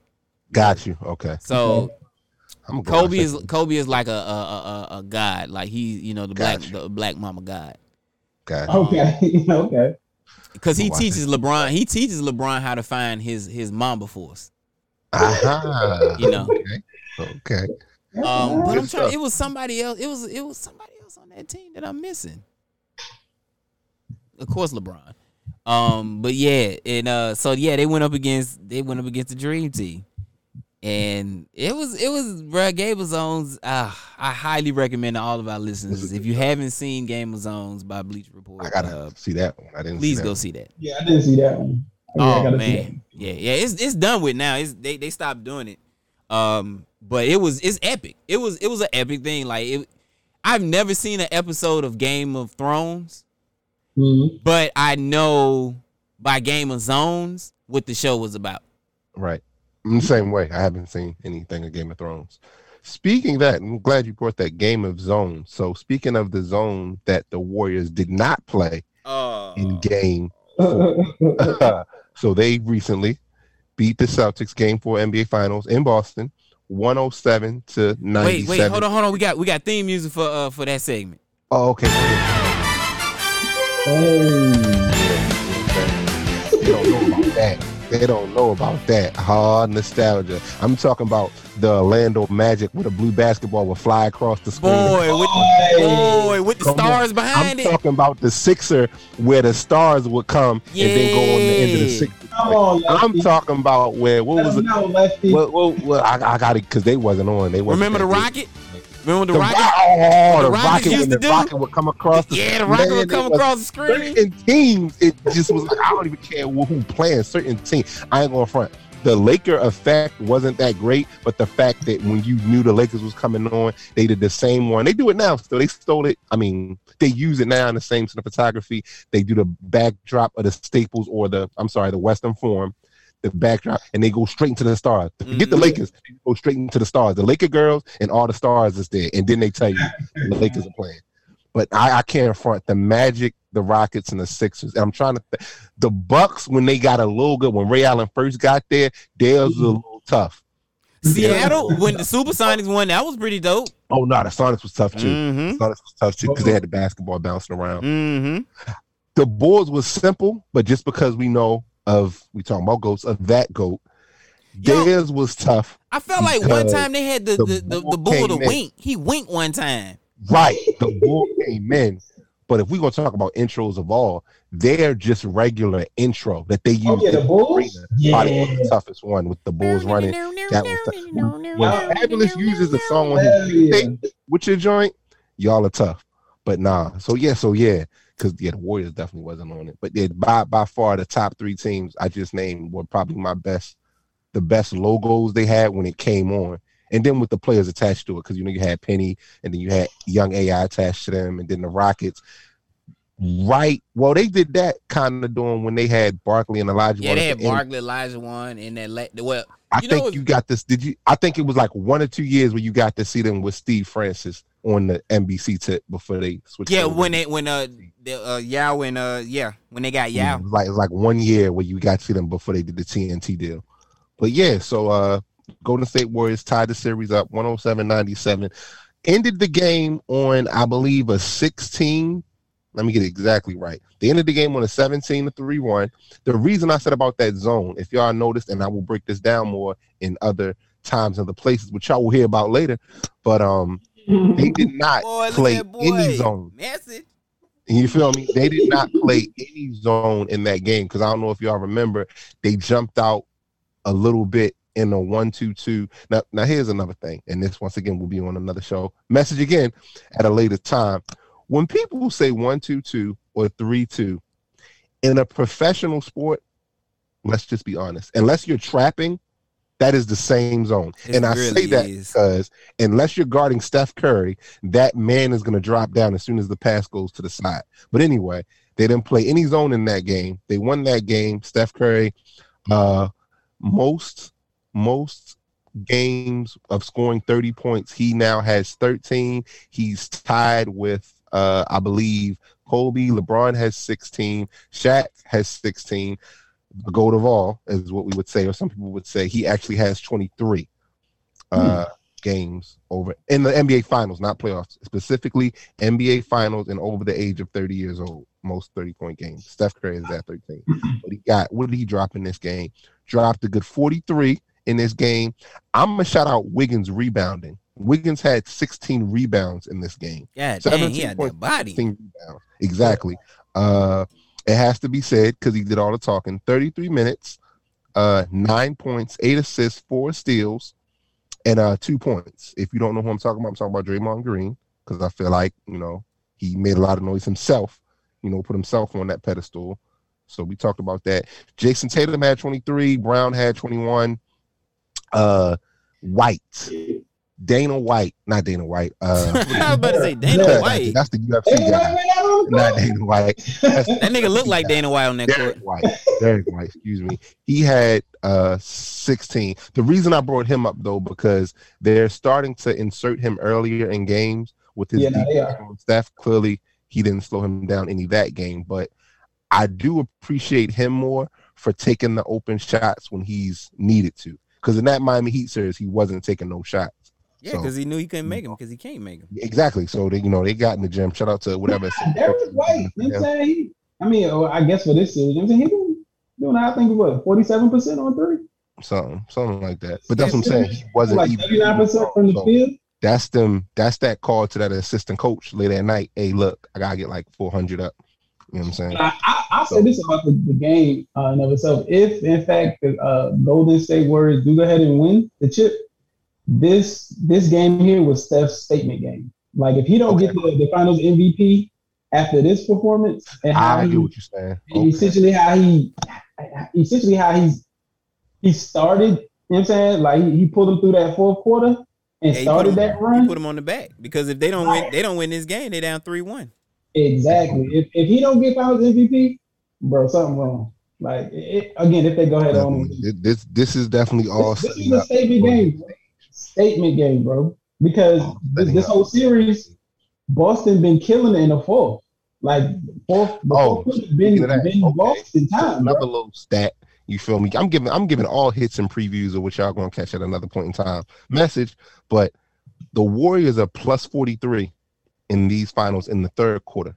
Got you. Okay. So I'm gonna go Kobe is. Kobe is like a a, a, a- a god, like he you know the black Gotcha. the black mamba god, Got you. Okay. okay. Because he teaches LeBron he teaches LeBron how to find his his mamba force. Aha. You know. Okay. Okay. Um, but I'm trying. It was somebody else. It was it was somebody else on that team that I'm missing. Of course, LeBron. Um, but yeah, and uh, so yeah, they went up against they went up against the Dream Team, and it was it was bro Game of Zones. Uh, I highly recommend to all of our listeners if you haven't seen Game of Zones by Bleach Report, I gotta uh, see that one. I didn't. See that. Please see go that see that. Yeah, I didn't see that one. I mean, I Oh man, yeah, yeah, it's it's done with now. It's they they stopped doing it. Um, but it was it's epic. It was it was an epic thing. Like it, I've never seen an episode of Game of Thrones, that. Mhm. but I know by Game of Zones what the show was about. Right. I'm the same way. I haven't seen anything of Game of Thrones. Speaking of that, I'm glad you brought that Game of Zone. So speaking of the zone that the Warriors did not play Oh, in game, four, so they recently beat the Celtics game four NBA Finals in Boston, 107 to 97. Wait, wait, hold on, hold on. We got we got theme music for uh for that segment. Oh, okay. Oh, They don't know about that. They don't know about that. Hard nostalgia. I'm talking about the Orlando Magic with a blue basketball would fly across the screen. Boy, with Boy. boy with the Come on. stars I'm behind it. talking about the Sixer where the stars would come and then go on the end of the Sixer. come on, I'm talking about where what was it? know, Lefty. Well, well, well I, I got it because they wasn't on. They wasn't Remember the that Rocket? Remember good. the Rocket? Oh, the the, Rockets rocket used when to the do? rocket would come across the Yeah, the Rocket Man, would come across the screen. certain teams, it just was like I don't even care who who playing certain team. I ain't going front. The Laker effect wasn't that great, but the fact that when you knew the Lakers was coming on, they did the same one. They do it now, so they stole it. I mean, they use it now in the same cinematography. They do the backdrop of the Staples or the I'm sorry, the Western Forum, the backdrop, and they go straight into the stars. Forget the Mhm. Lakers, they go straight into the stars. The Laker girls and all the stars is there, and then they tell you the Lakers are playing. But I, I can't front the Magic, the Rockets, and the Sixers. And I'm trying to th- the Bucks when they got a little good when Ray Allen first got there, theirs was a little tough. Seattle when the Supersonics won, that was pretty dope. Oh no, the Sonics was tough too. Mm-hmm. The Sonics was tough too because they had the basketball bouncing around. Mm-hmm. The boards was simple, but just because we know of we talking about goats of that goat, Yo. theirs was tough. I felt like one time they had the the the, the, bull the bull to in. wink. He winked one time. Right, the bull came in. But if we're gonna talk about intros of all, they're just regular intro that they oh, use. Oh, yeah, the in Bulls? arena. Probably was Yeah. the toughest one with the Bulls running. That was the, when Yeah. Fabolous uses the song on his yeah. tape with your joint, y'all are tough. But nah, so yeah, so yeah, because yeah, the Warriors definitely wasn't on it. But yeah, by by far the top three teams I just named were probably my best, the best logos they had when it came on. And then with the players attached to it, because you know you had Penny, and then you had Young AI attached to them, and then the Rockets. Right. Well, they did that kind of doing when they had Barkley and Elijah. Yeah, they had the. Barkley, Elijah one, and that la- well, I think what- you got this. Did you? I think it was like one or two years where you got to see them with Steve Francis on the NBC tip before they switched. yeah, when they when uh the uh Yao and uh yeah when they got Yao. like it was like one year where you got to them before they did the TNT deal. But yeah, so uh Golden State Warriors tied the series up 107-97. Ended the game on I believe a 16. Let me get it exactly right. They ended the game on a 17 to 3 1. The reason I said about that zone, if y'all noticed, and I will break this down more in other times and other places, which y'all will hear about later. But um they did not Boy, play at boy. any zone. Message. You feel me? They did not play any zone in that game because I don't know if y'all remember, they jumped out a little bit in a one-two-two. Now, now here's another thing, and this once again will be on another show. Message again at a later time. When people say one-two-two or three-two in a professional sport, let's just be honest. Unless you're trapping, that is the same zone. It and I really say that is. because unless you're guarding Steph Curry, that man is going to drop down as soon as the pass goes to the side. But anyway, they didn't play any zone in that game. They won that game. Steph Curry, uh, most most games of scoring 30 points. He now has 13. He's tied with uh, I believe Kobe. LeBron has 16. Shaq has 16. The goat of all is what we would say, or some people would say he actually has 23 uh, games over in the NBA Finals, not playoffs, specifically NBA Finals and over the age of 30 years old. Most 30 point games. Steph Curry is at 13. But he got what did he drop in this game? Dropped a good 43 in this game. I'm gonna shout out Wiggins rebounding. Wiggins had 16 rebounds in this game. Seventeen dang, he had that body. rebounds. Exactly. Uh, it has to be said because he did all the talking. 33 minutes, uh, nine points, eight assists, four steals, and uh, two points. If you don't know who I'm talking about, I'm talking about Draymond Green because I feel like you know he made a lot of noise himself. You know, put himself on that pedestal. So we talked about that. Jayson Tatum had 23. Brown had 21. Uh, White, Dana White, not Dana White. Uh, I was about to say Dana White. that's the UFC guy, wait, I don't Dana White. That's That nigga looked like Dana White on that court. Derrick White. Derrick White, excuse me. He had uh 16. The reason I brought him up though, because they're starting to insert him earlier in games with his Yeah, no, they defense on Steph. Clearly, he didn't slow him down any that game, but I do appreciate him more for taking the open shots when he's needed to. Because in that Miami Heat series, he wasn't taking no shots. Yeah, So- because he knew he couldn't make him because he can't make him. Exactly. So they, you know, they got in the gym. Shout out to whatever. Derrick White, you know what I'm saying? He, I mean, uh, I guess for this series, you know what I'm saying? He doing, doing I think, what, 47% on three? something, something like that. But that's what I'm saying. He wasn't Like even 79% from the So field? That's them. That's that call to that assistant coach late at night. Hey, look, I gotta get like 400 up. You know what I'm saying? I, I, I'll say this about the, the game uh, in of itself. If, in fact, the uh, Golden State Warriors do go ahead and win the chip, this this game here was Steph's statement game. Like, if he don't get the, the finals MVP after this performance and how I he, get what you're saying. and Okay. essentially how he essentially how he's he started, you know what I'm saying? Like he, he pulled him through that fourth quarter and Yeah, put started him- that He run. put him on the back because if they don't win, they don't win this game. They down three one. Exactly. If, if he don't get finals MVP, bro, something wrong. Like it, again, if they go ahead on Definitely. This this is definitely all this, this is a up. statement game. Bro. Statement game, bro. Because Oh, this, this whole series, Boston been killing it in the fourth. Like fourth, the Oh, fourth been, speaking of been okay. Boston time. Another Bro. little stat. You feel me? I'm giving I'm giving all hits and previews of what y'all gonna catch at another point in time. Message, but the Warriors are plus 43 in these finals in the third quarter.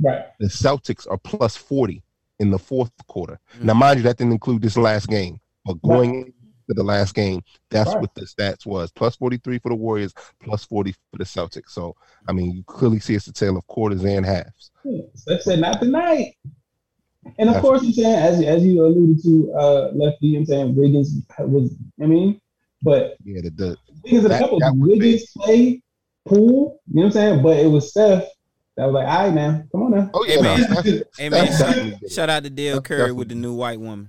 Right. The Celtics are plus 40 in the fourth quarter. Mm. Now, mind you, that didn't include this last game, but going into the last game, that's Right. what the stats was: plus 43 for the Warriors, plus 40 for the Celtics. So, I mean, you clearly see it's a tale of quarters and halves. Steph said not tonight. And of That's- course, you're saying as as you alluded to, uh, lefty, you I'm saying Wiggins was. I mean, but Yeah, the, the Wiggins had a couple. that Wiggins play pool. You know what I'm saying? But it was Steph that was like, all right, now, come on now. oh yeah, Hey, man. Hey man, shout, definitely did it. shout out to Dell Curry with the new white woman.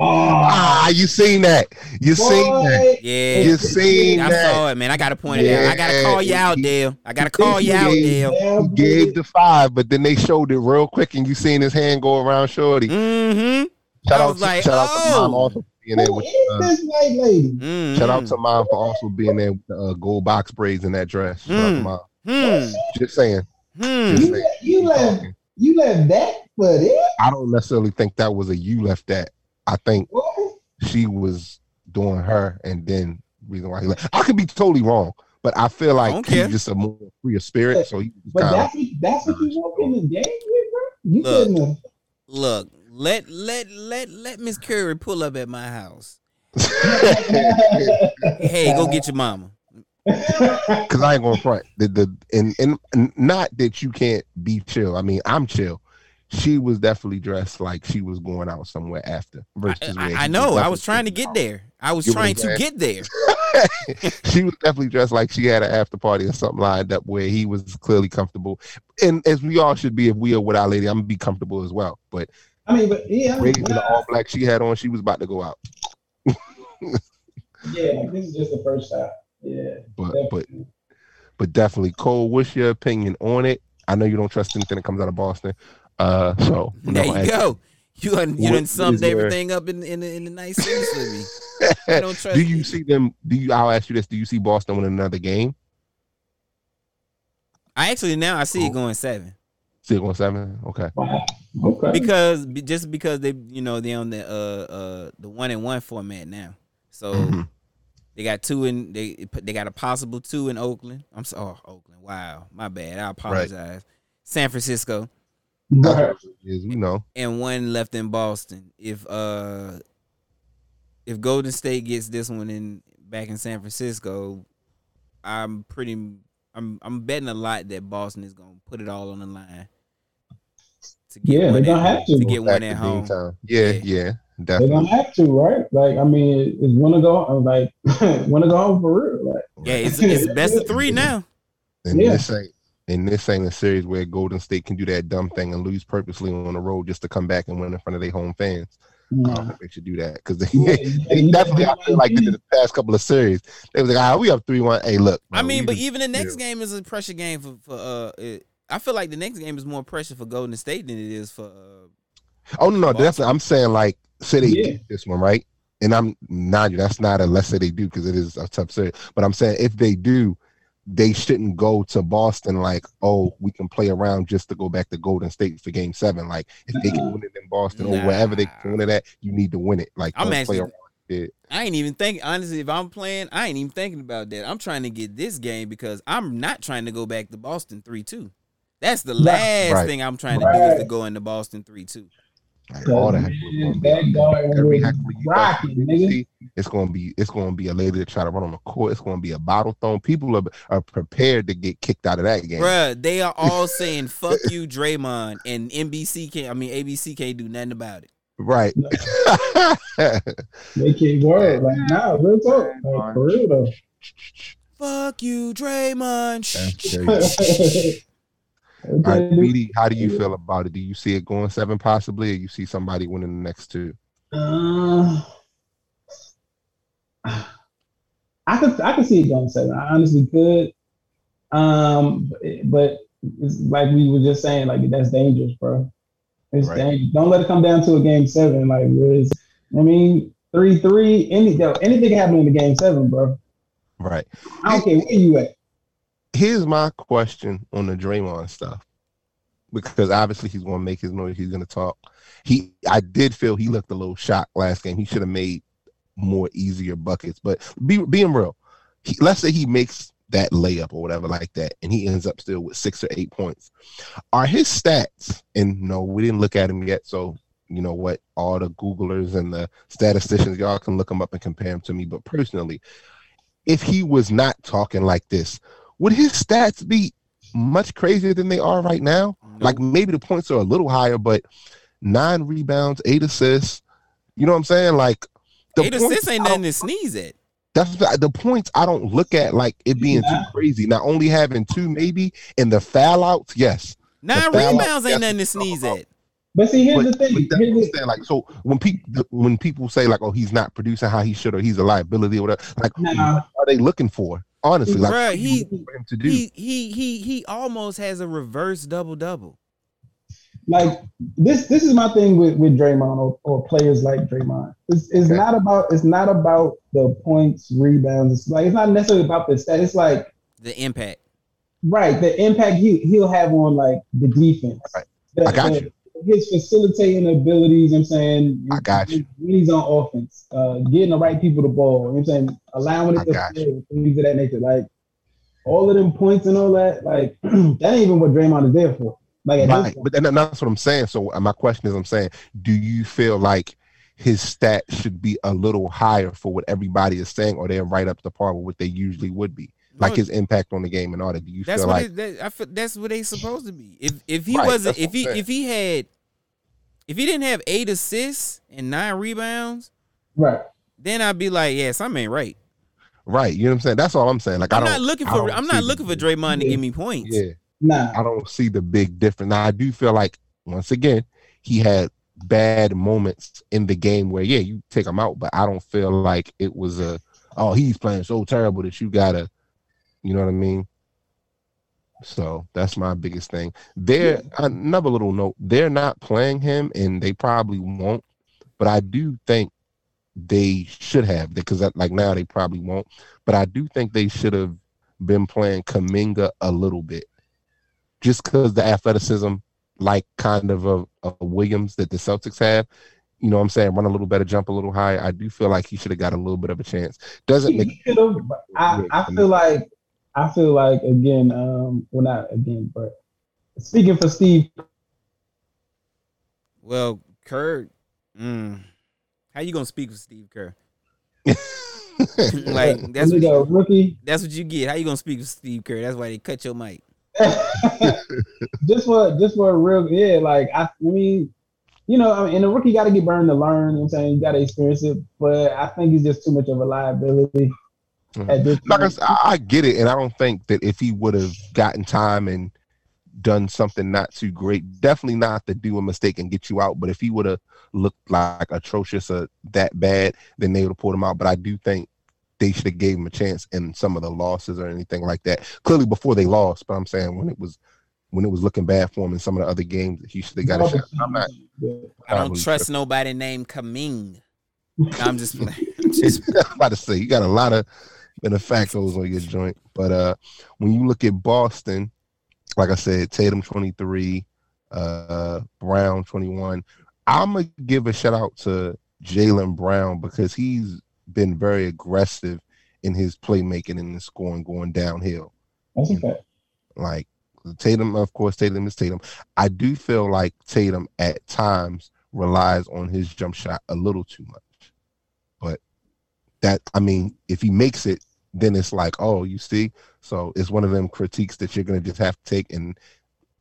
Oh, Ah, you seen that? You seen that? Yeah, You seen I that? saw it, man. I gotta point it out. I gotta call you out, Dell. I gotta call you out, Yeah. Dell. He gave the five, but then they showed it real quick, and you seen his hand go around Shorty. Mm-hmm. Shout I out, was to, like, shout out to mom oh. also being there with. Uh, this white lady? mm-hmm. shout out to mom for also being there with the uh, gold box braids in that dress. Shout out to Mm. mom. Hmm. Just saying. Hmm. Just You, saying. let- you left you left that for it? I don't necessarily think that was a you left that. I think she was doing her, and then reason why he left. I could be totally wrong, but I feel like don't he's just a more freer spirit. So he was But kind of that's what that's what you walk in the game with, bro. You Look. Look, let let let let Miss Curry pull up at my house. Hey, go get your mama. Cause I ain't gonna front the the and, and and not that you can't be chill. I mean, I'm chill. She was definitely dressed like she was going out somewhere after. Versus where I, I know. I was trying to get there. I was You trying to get there. she was definitely dressed like she had an after party or something lined up where he was clearly comfortable. And as we all should be if we are with our lady, I'm gonna be comfortable as well. But I mean, but yeah, I where mean, the all black she had on, she was about to go out. yeah, this is just the first shot. Yeah, But but but definitely Cole, what's your opinion on it? I know you don't trust anything that comes out of Boston. Uh so There not you gonna ask go. You done, you What done is summed your- everything up in in the, in the nice sentence for me. I don't trust do you you. see them? Do you? I'll ask you this: Do you see Boston win another game? I actually now I see it going seven Six going seven. Okay. Wow. Okay. because just because they you know they on the uh uh the one and one format now, so Mhm. they got two in they they got a possible two in Oakland. I'm so oh, Oakland. Wow, my bad. I apologize. San Francisco. Is. We know. and one left in Boston. If uh if Golden State gets this one in back in San Francisco, I'm pretty I'm I'm betting a lot that Boston is gonna put it all on the line. To get Yeah, one they're gonna have to. to get Back one at home. time. Yeah, Yeah. yeah, They're definitely. gonna have to, right? Like, I mean, it's wanna go I'm like wanna go home for real. Like, Yeah, it's it's best of three now. And Yeah. this ain't and this ain't a series where Golden State can do that dumb thing and lose purposely on the road just to come back and win in front of their home fans. I don't think they should do that because they, Yeah, they you- definitely I feel like you- in the past couple of series they was like, ah, we up three one. Hey, look. I mean, but was- even the next game is a pressure game for for uh. It, I feel like the next game is more pressure for Golden State than it is for. Uh, Oh no, no, Boston. definitely. I'm saying like, say they Yeah. get this one right, and I'm not. That's not a let's say they do because it is a tough series. But I'm saying if they do, they shouldn't go to Boston like, oh, we can play around just to go back to Golden State for Game Seven. Like, if they can win it in Boston or wherever they can win it at, you need to win it. Like, I'm actually-. I ain't even thinking honestly. If I'm playing, I ain't even thinking about that. I'm trying to get this game because I'm not trying to go back to Boston three two. That's the last Right. thing I'm trying to do is to go into Boston three two. Like, all that. Man, that guard Every heckler you rocking, nigga. It's gonna be it's gonna be a lady to try to run on the court. It's gonna be a bottle thrown. People are, are prepared to get kicked out of that game. Bruh, they are all saying "fuck you, Draymond," and NBC can't. I mean, ABC can't do nothing about it. Right. They can't word like nah, real talk. Like, for real though. Fuck you, Draymond. That's They crazy. All right, BD, how do you feel about it? Do you see it going seven possibly, or you see somebody winning the next two? Uh, I could I could see it going seven. I honestly could. Um, but it's like we were just saying, like that's dangerous, bro. It's Right. dangerous. Don't let it come down to a game seven. Like where I mean, three three. Any anything happening in the game seven, bro. Right. I don't care where you at. Here's my question on the Draymond stuff, because obviously he's going to make his noise. He's going to talk. He, I did feel he looked a little shocked last game. He should have made more easier buckets. But be, being real, he, let's say he makes that layup or whatever like that, and he ends up still with six or eight points. Are his stats? And no, we didn't look at him yet, so you know what? All the Googlers and the statisticians, y'all can look him up and compare him to me. But personally, if he was not talking like this, would his stats be much crazier than they are right now? Like maybe the points are a little higher, but nine rebounds, eight assists. You know what I'm saying? Like the eight points, assists ain't nothing to sneeze at. That's the, the points I don't look at like it being too crazy. Not only having two, maybe, and the foul outs, yes. Nine foul- rebounds ain't yes, nothing to sneeze at. But see, here's But, the thing. but Here's what the- I'm saying. Like, so when people when people say like, "Oh, he's not producing how he should," or "He's a liability," or whatever, like, Nah. what are they looking for? Honestly, like, Bruh, what he- him to do. He he he he almost has a reverse double double. like this this is my thing with with Draymond or, or players like Draymond. It's, it's Okay. not about it's not about the points, rebounds. It's like it's not necessarily about the stat. It's like The impact. right the impact he he'll have on like the defense. Right. The- I got the- you. His facilitating abilities. I'm saying I got you. when he's on offense, uh, getting the right people the ball. You know what I'm saying allowing I it to got flow, things of that nature. Like all of them points and all that. Like that ain't even what Draymond is there for. Like Right, but then that's what I'm saying. So uh, my question is, I'm saying, do you feel like his stats should be a little higher for what everybody is saying, or they're right up to par with what they usually would be, like No, his impact on the game and all that? Do you That's feel what like it, that, I feel, that's what they supposed to be. If if he Right, wasn't if he saying. if he had if he didn't have eight assists and nine rebounds, right. then I'd be like, yeah, something ain't right. right? You know what I'm saying? That's all I'm saying. Like I I'm don't, not looking for I'm see not the looking for big- Draymond to give me points. Yeah, Nah. I don't see the big difference. Now I do feel like once again he had bad moments in the game where yeah you take him out, but I don't feel like it was a oh he's playing so terrible that you gotta, you know what I mean? So that's my biggest thing. They're another little note. They're not playing him, and they probably won't. But I do think they should have because like now they probably won't. But I do think they should have been playing Kuminga a little bit, just because the athleticism, like kind of a, a Williams that the Celtics have. You know what I'm saying? Run a little better, jump a little higher. I do feel like he should have got a little bit of a chance. Doesn't make He could've, I, I feel like I feel like again, um, well not again, but speaking for Steve, Well, Kerr, mm, how you gonna speak for Steve Kerr? like that's what you, rookie. that's what you get. How you gonna speak for Steve Kerr? That's why they cut your mic. just for just for a real yeah, like I, I mean, you know, I mean, and the rookie got to get burned to learn. You know what I'm saying you got to experience it, but I think he's just too much of a liability Mhm. at this like I, point. s- I- I get it, and I don't think that if he would have gotten time and done something not too great, definitely not to do a mistake and get you out. But if he would have looked like atrocious or that bad, then they would have pulled him out. But I do think they should have gave him a chance in some of the losses or anything like that. Clearly before they lost, but I'm saying when it was when it was looking bad for him in some of the other games, he should have got a shot. I'm not. I don't really trust nobody named Kaming. I'm just playing. I'm just I'm about to say you got a lot of benefactos on your joint, But uh, when you look at Boston, like I said, Tatum twenty three, uh, Brown twenty one. I'm gonna give a shout out to Jaylen Brown because he's been very aggressive in his playmaking and his scoring going downhill. That's fact. Like Tatum, of course, Tatum is Tatum. I do feel like Tatum at times relies on his jump shot a little too much. But that, I mean, if he makes it, then it's like, oh, you see. So it's one of them critiques that you're gonna just have to take. And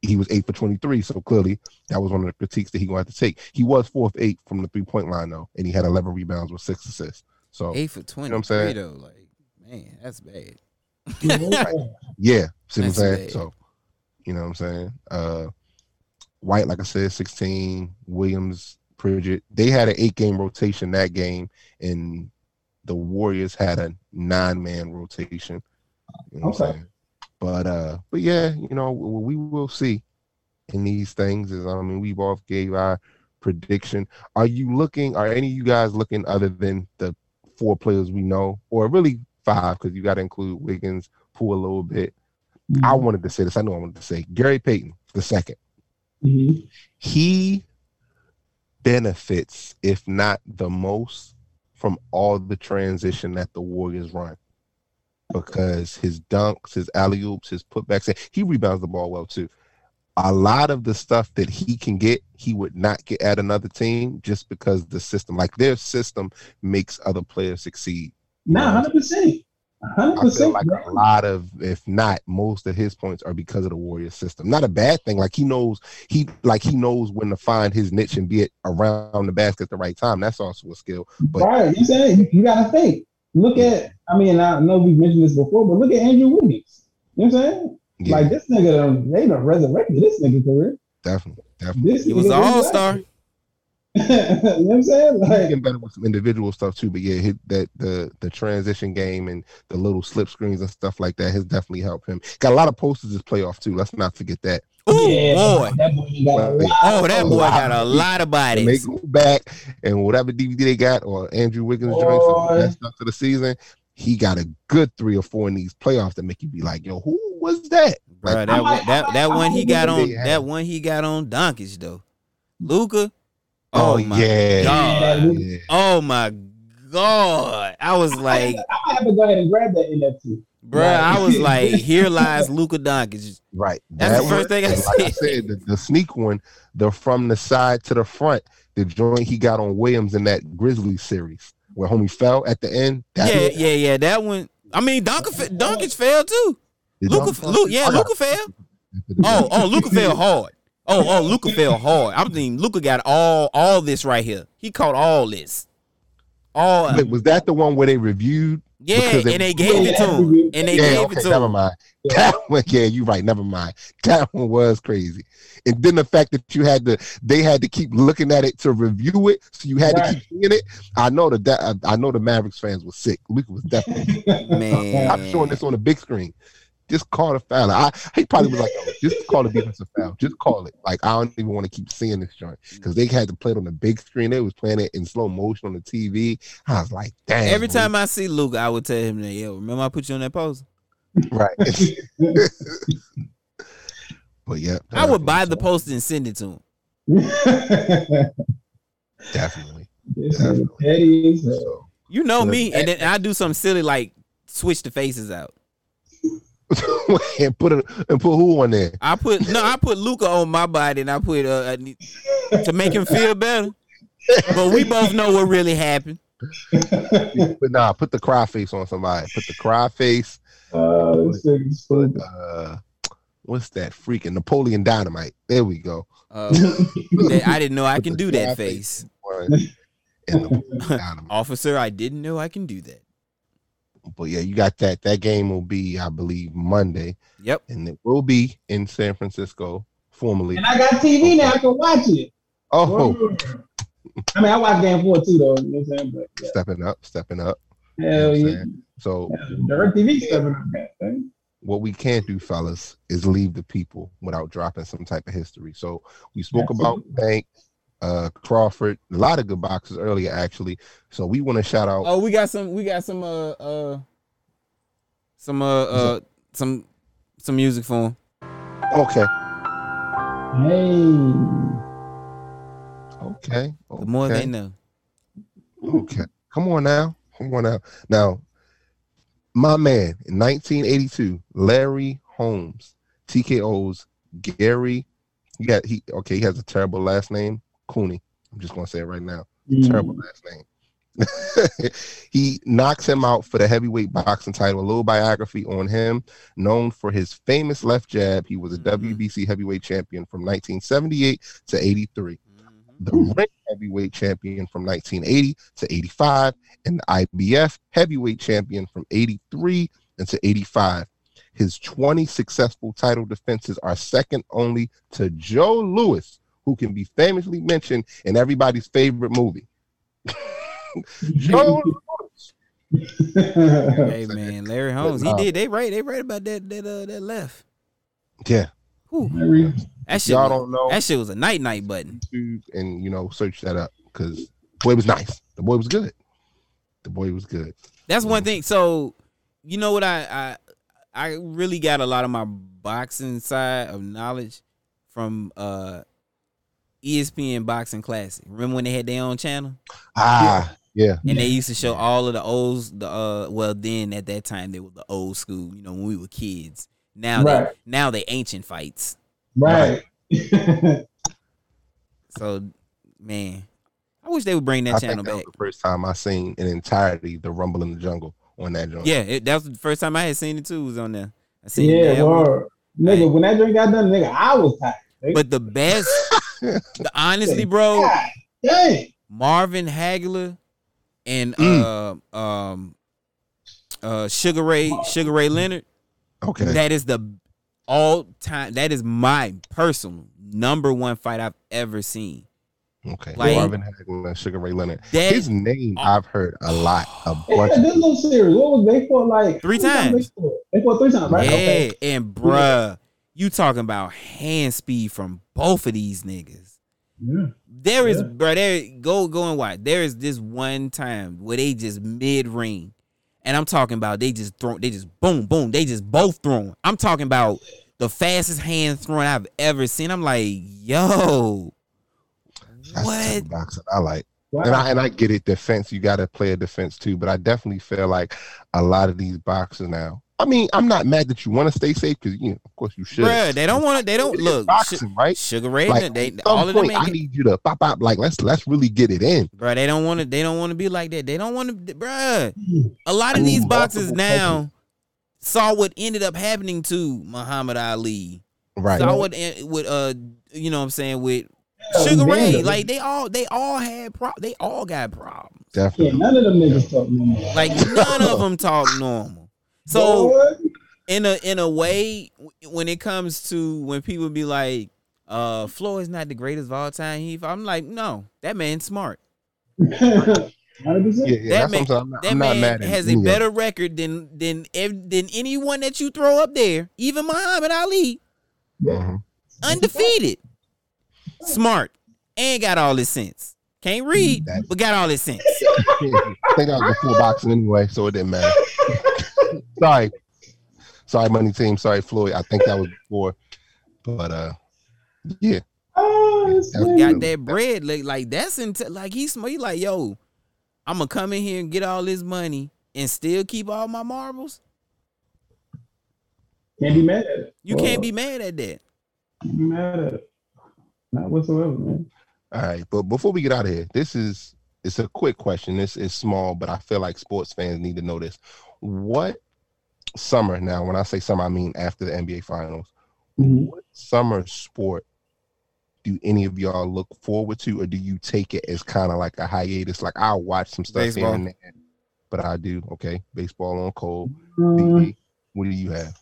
he was eight for 23, so clearly that was one of the critiques that he going to have to take. He was fourth eight from the three point line though, and he had 11 rebounds with six assists. So Eight for twenty. what I'm saying? though, like man, that's bad. Yeah, see what I'm saying? bad. So, you know what I'm saying? Uh White, like I said, 16, Williams, Pritchard. They had an eight game rotation that game, and the Warriors had a nine man rotation. You know what I'm Okay. saying? But uh, but yeah, you know, we will see in these things is I mean, we both gave our prediction. Are you looking, are any of you guys looking other than the four players we know, or really five, because you gotta include Wiggins, Poole a little bit. I wanted to say this. I know I wanted to say Gary Payton, the second. Mhm. He benefits, if not the most, from all the transition that the Warriors run. Because his dunks, his alley oops, his putbacks, he rebounds the ball well too. A lot of the stuff that he can get, he would not get at another team just because the system, like their system, makes other players succeed. Nah, hundred percent, hundred I feel like a lot of, if not most of his points are because of the Warriors system. Not a bad thing. Like he knows he like he knows when to find his niche and be it around the basket at the right time. That's also a skill. But right, you saying you, you gotta think. Look at, I mean, I know we've mentioned this before, but look at Andrew Wiggins. You know what I'm saying? yeah, Like this nigga, done, they done resurrected this nigga career. definitely, definitely. This He was an all star. Like- you know what I'm saying? He's Like, getting better with some individual stuff too. But yeah, hit that the the transition game and the little slip screens and stuff like that has definitely helped him. Got a lot of posters this playoff too. Let's not forget that. Ooh yeah, boy. that boy got a Well, lot Oh, that of- boy got a lot of And they bodies. go back and whatever DVD they got or Andrew Wiggins joints Boy. and that stuff to the season, he got a good three or four in these playoffs that make you be like, yo, who was that? Bro, Like, that I one, might- that I that one I he might got on they that one he got on Donkage though. Luka. Oh, Oh, my yeah. god. Yeah. Oh my god. I was like, I might have to go ahead and grab that NFT. bro, I was like, here lies Luka Doncic. Right. That's the first one, thing I and like I said. said, the, the sneak one, the from the side to the front, the joint he got on Williams in that Grizzly series where homie fell at the end. That Yeah, yeah, yeah. That one. I mean, Doncic, Doncic fell too. Did Luka, y'all fall? Luka, yeah, I got- Luka fell. Oh, oh, Luka fell hard. Oh, oh, Luka fell hard. I'm thinking Luka got all all this right here. He caught all this. All Wait, was that the one where they reviewed? yeah, because and they- they gave it to him. And they yeah, gave okay, it to never him. mind. Yeah. That one, yeah, you're right. Never mind. That one was crazy. And then the fact that you had to, they had to keep looking at it to review it, so you had to keep seeing it. I know that, that I know the Mavericks fans were sick. Luka was definitely. Man. I'm showing this on the big screen. Just call the foul. I he probably was like, Yo, just call the defensive foul. Just call it. Like I don't even want to keep seeing this joint because they had to play it on the big screen. They was playing it in slow motion on the TV. I was like, damn. Every boy. time I see Luke, I would tell him that, yo, remember I put you on that post? right. but yeah, I would buy the post and send it to him. definitely. This nigga petty as hell. So, You know me, and then I do something silly like switch the faces out. and put it and put who on there? I put no, I put Luka on my body, and I put uh, I need- to make him feel better. But we both know what really happened. But nah, put the cry face on somebody. Put the cry face. This. Uh, what's that? Freaking Napoleon Dynamite. There we go. Uh, that I didn't know I Put can do that face, One and Napoleon Dynamite. officer. I didn't know I can do that. But yeah, you got that. That game will be, I believe, Monday, Yep. and it will be in San Francisco formally. And I got TV now. I can watch it. Oh, I mean, I watch game four too, though. You know what I'm saying? But yeah. stepping up, stepping up. hell know what yeah. saying? So Direct TV stepping up that thing. what we can't do, fellas, is leave the people without dropping some type of history. So we spoke about Bank, uh, Crawford, a lot of good boxes earlier, actually. So we want to shout out. Oh, we got some. We got some. Uh, uh, some uh uh some some music for him. Okay. Hey. Okay. The more okay. they know. Okay. Come on now. Come on now. Now, my man in 1982, Larry Holmes, TKO's Gary. He got he okay, he has a terrible last name, Cooney. I'm just gonna say it right now. Mm. Terrible last name. he knocks him out for the heavyweight boxing title. A little biography on him, known for his famous left jab. He was a Mhm. WBC heavyweight champion from 1978 to 83 the ring heavyweight champion from 1980 to 85, and the IBF heavyweight champion from 83 into 85. His 20 successful title defenses are second only to Joe Louis, who can be famously mentioned in everybody's favorite movie. Joe Louis. Hey man, Larry Holmes. He did. They right. They right about that that uh that left. Yeah, Whew. That shit. y'all was- don't know That shit was a night night button. And you know search that up because boy was nice. The boy was good. The boy was good. That's one thing. So, you know what I I I really got a lot of my boxing side of knowledge from uh ESPN Boxing Classic. Remember when they had their own channel Ah, yeah. and they used to show all of the old the uh well then at that time they were the old school. You know when we were kids. Now Right. they now they ancient fights. Right. So man, I wish they would bring that I channel think that was back. the first time I seen in entirety the Rumble in the Jungle on that joint. Yeah, it, that was the first time I had seen it too. Was on there. I seen yeah, that one. word. Nigga, when that drink got done, nigga, I was tired. Nigga. But the best, the, honestly, bro, God dang. Marvin Hagler and Mm. uh, um, uh, Sugar Ray, Sugar Ray Leonard. Okay. That is the all time. That is my personal number one fight I've ever seen. Okay. Like- Marvin Hagler Sugar Ray Leonard. That His name I've heard a lot. A They bunch had of this little series. What was they for? Like Three times. They fought, they fought three times, right? yeah, Okay. and bruh, you talking about hand speed from both of these niggas. Yeah. There is, Yeah. bro. There, go go and watch. There is this one time where they just mid ring, and I'm talking about they just throw, they just boom, boom, they just both throwing. I'm talking about the fastest hand throwing I've ever seen. I'm like, yo, that's the what? boxing I like. Wow. And I and I get it, defense, you gotta play a defense too, but I definitely feel like a lot of these boxers now. I mean, I'm not mad that you want to stay safe because you know, of course you should. Bruh, they don't want to. They don't It is look. boxing, right? Sugar Ray, Like, they at all some of them point, I ain't. need you to pop up. Like, let's let's really get it in. Bro, they don't want to. They don't want to be like that. They don't want to, bruh. A lot of these boxes boxers multiple now saw what ended up happening to Muhammad Ali. Right. Saw what en- with uh, you know what I'm saying with Yeah, Sugar Ray. Vander. Like they all, they all had pro. They all got problems. Yeah, Definitely. none of them niggas talk no more. Like none of them talk normal. So Boy, in a in a way, when it comes to when people be like, uh, Floyd's not the greatest of all time. He, I'm like, no, that man's smart. Yeah, yeah. That that's man- I'm not, That I'm not man mad at has a of better record than than than anyone that you throw up there. Even Muhammad Ali, Mhm. undefeated, smart, and got all his sense. Can't read, That- but got all his sense. I think that was before boxing anyway, so it didn't matter. Sorry. Sorry, money team. Sorry, Floyd. I think that was before. But uh yeah. Oh, this Got that bread like like that's into like he's. He like yo, I'm gonna come in here and get all this money and still keep all my marbles. Can't be mad at it. You Whoa. can't be mad at that. Can't be mad at it. Not whatsoever, man. All right. But before we get out of here, this is it's a quick question. This is small, but I feel like sports fans need to know this. What summer now, when I say summer, I mean after the NBA finals, Mhm. what summer sport do any of y'all look forward to, or do you take it as kind of like a hiatus? Like I'll watch some stuff Baseball. here and there, but I do okay. Baseball on cold. Mm, DB, what do you have?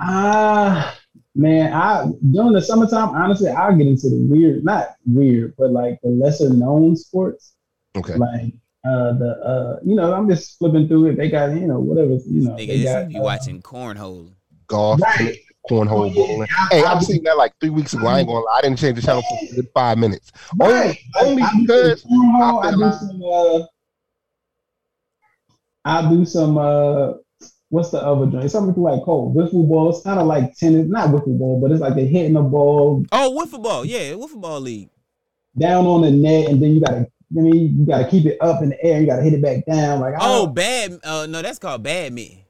Ah, man, I during the summertime, honestly, I'll get into the weird, not weird, but like the lesser known sports, Okay, like uh the uh you know, I'm just flipping through it. They got you know whatever you know. Nigga, they got, you uh, watching cornhole. golf, Right. cornhole, Oh, yeah. bowling. I- Hey, I- I've seen that like three weeks ago. I ain't gonna lie. I didn't change the channel for a good five minutes. Right. Only, only I, I do because some cornhole, I I do like- some uh I do some uh what's the other joint? Something like called wiffle ball. It's kind of like tennis, not wiffle ball, but it's like they're hitting the ball. Oh, wiffle ball, yeah, wiffle ball league. Down on the net, and then you gotta. I mean, you gotta keep it up in the air. You gotta hit it back down. Like oh, bad. Uh, no, that's called bad me.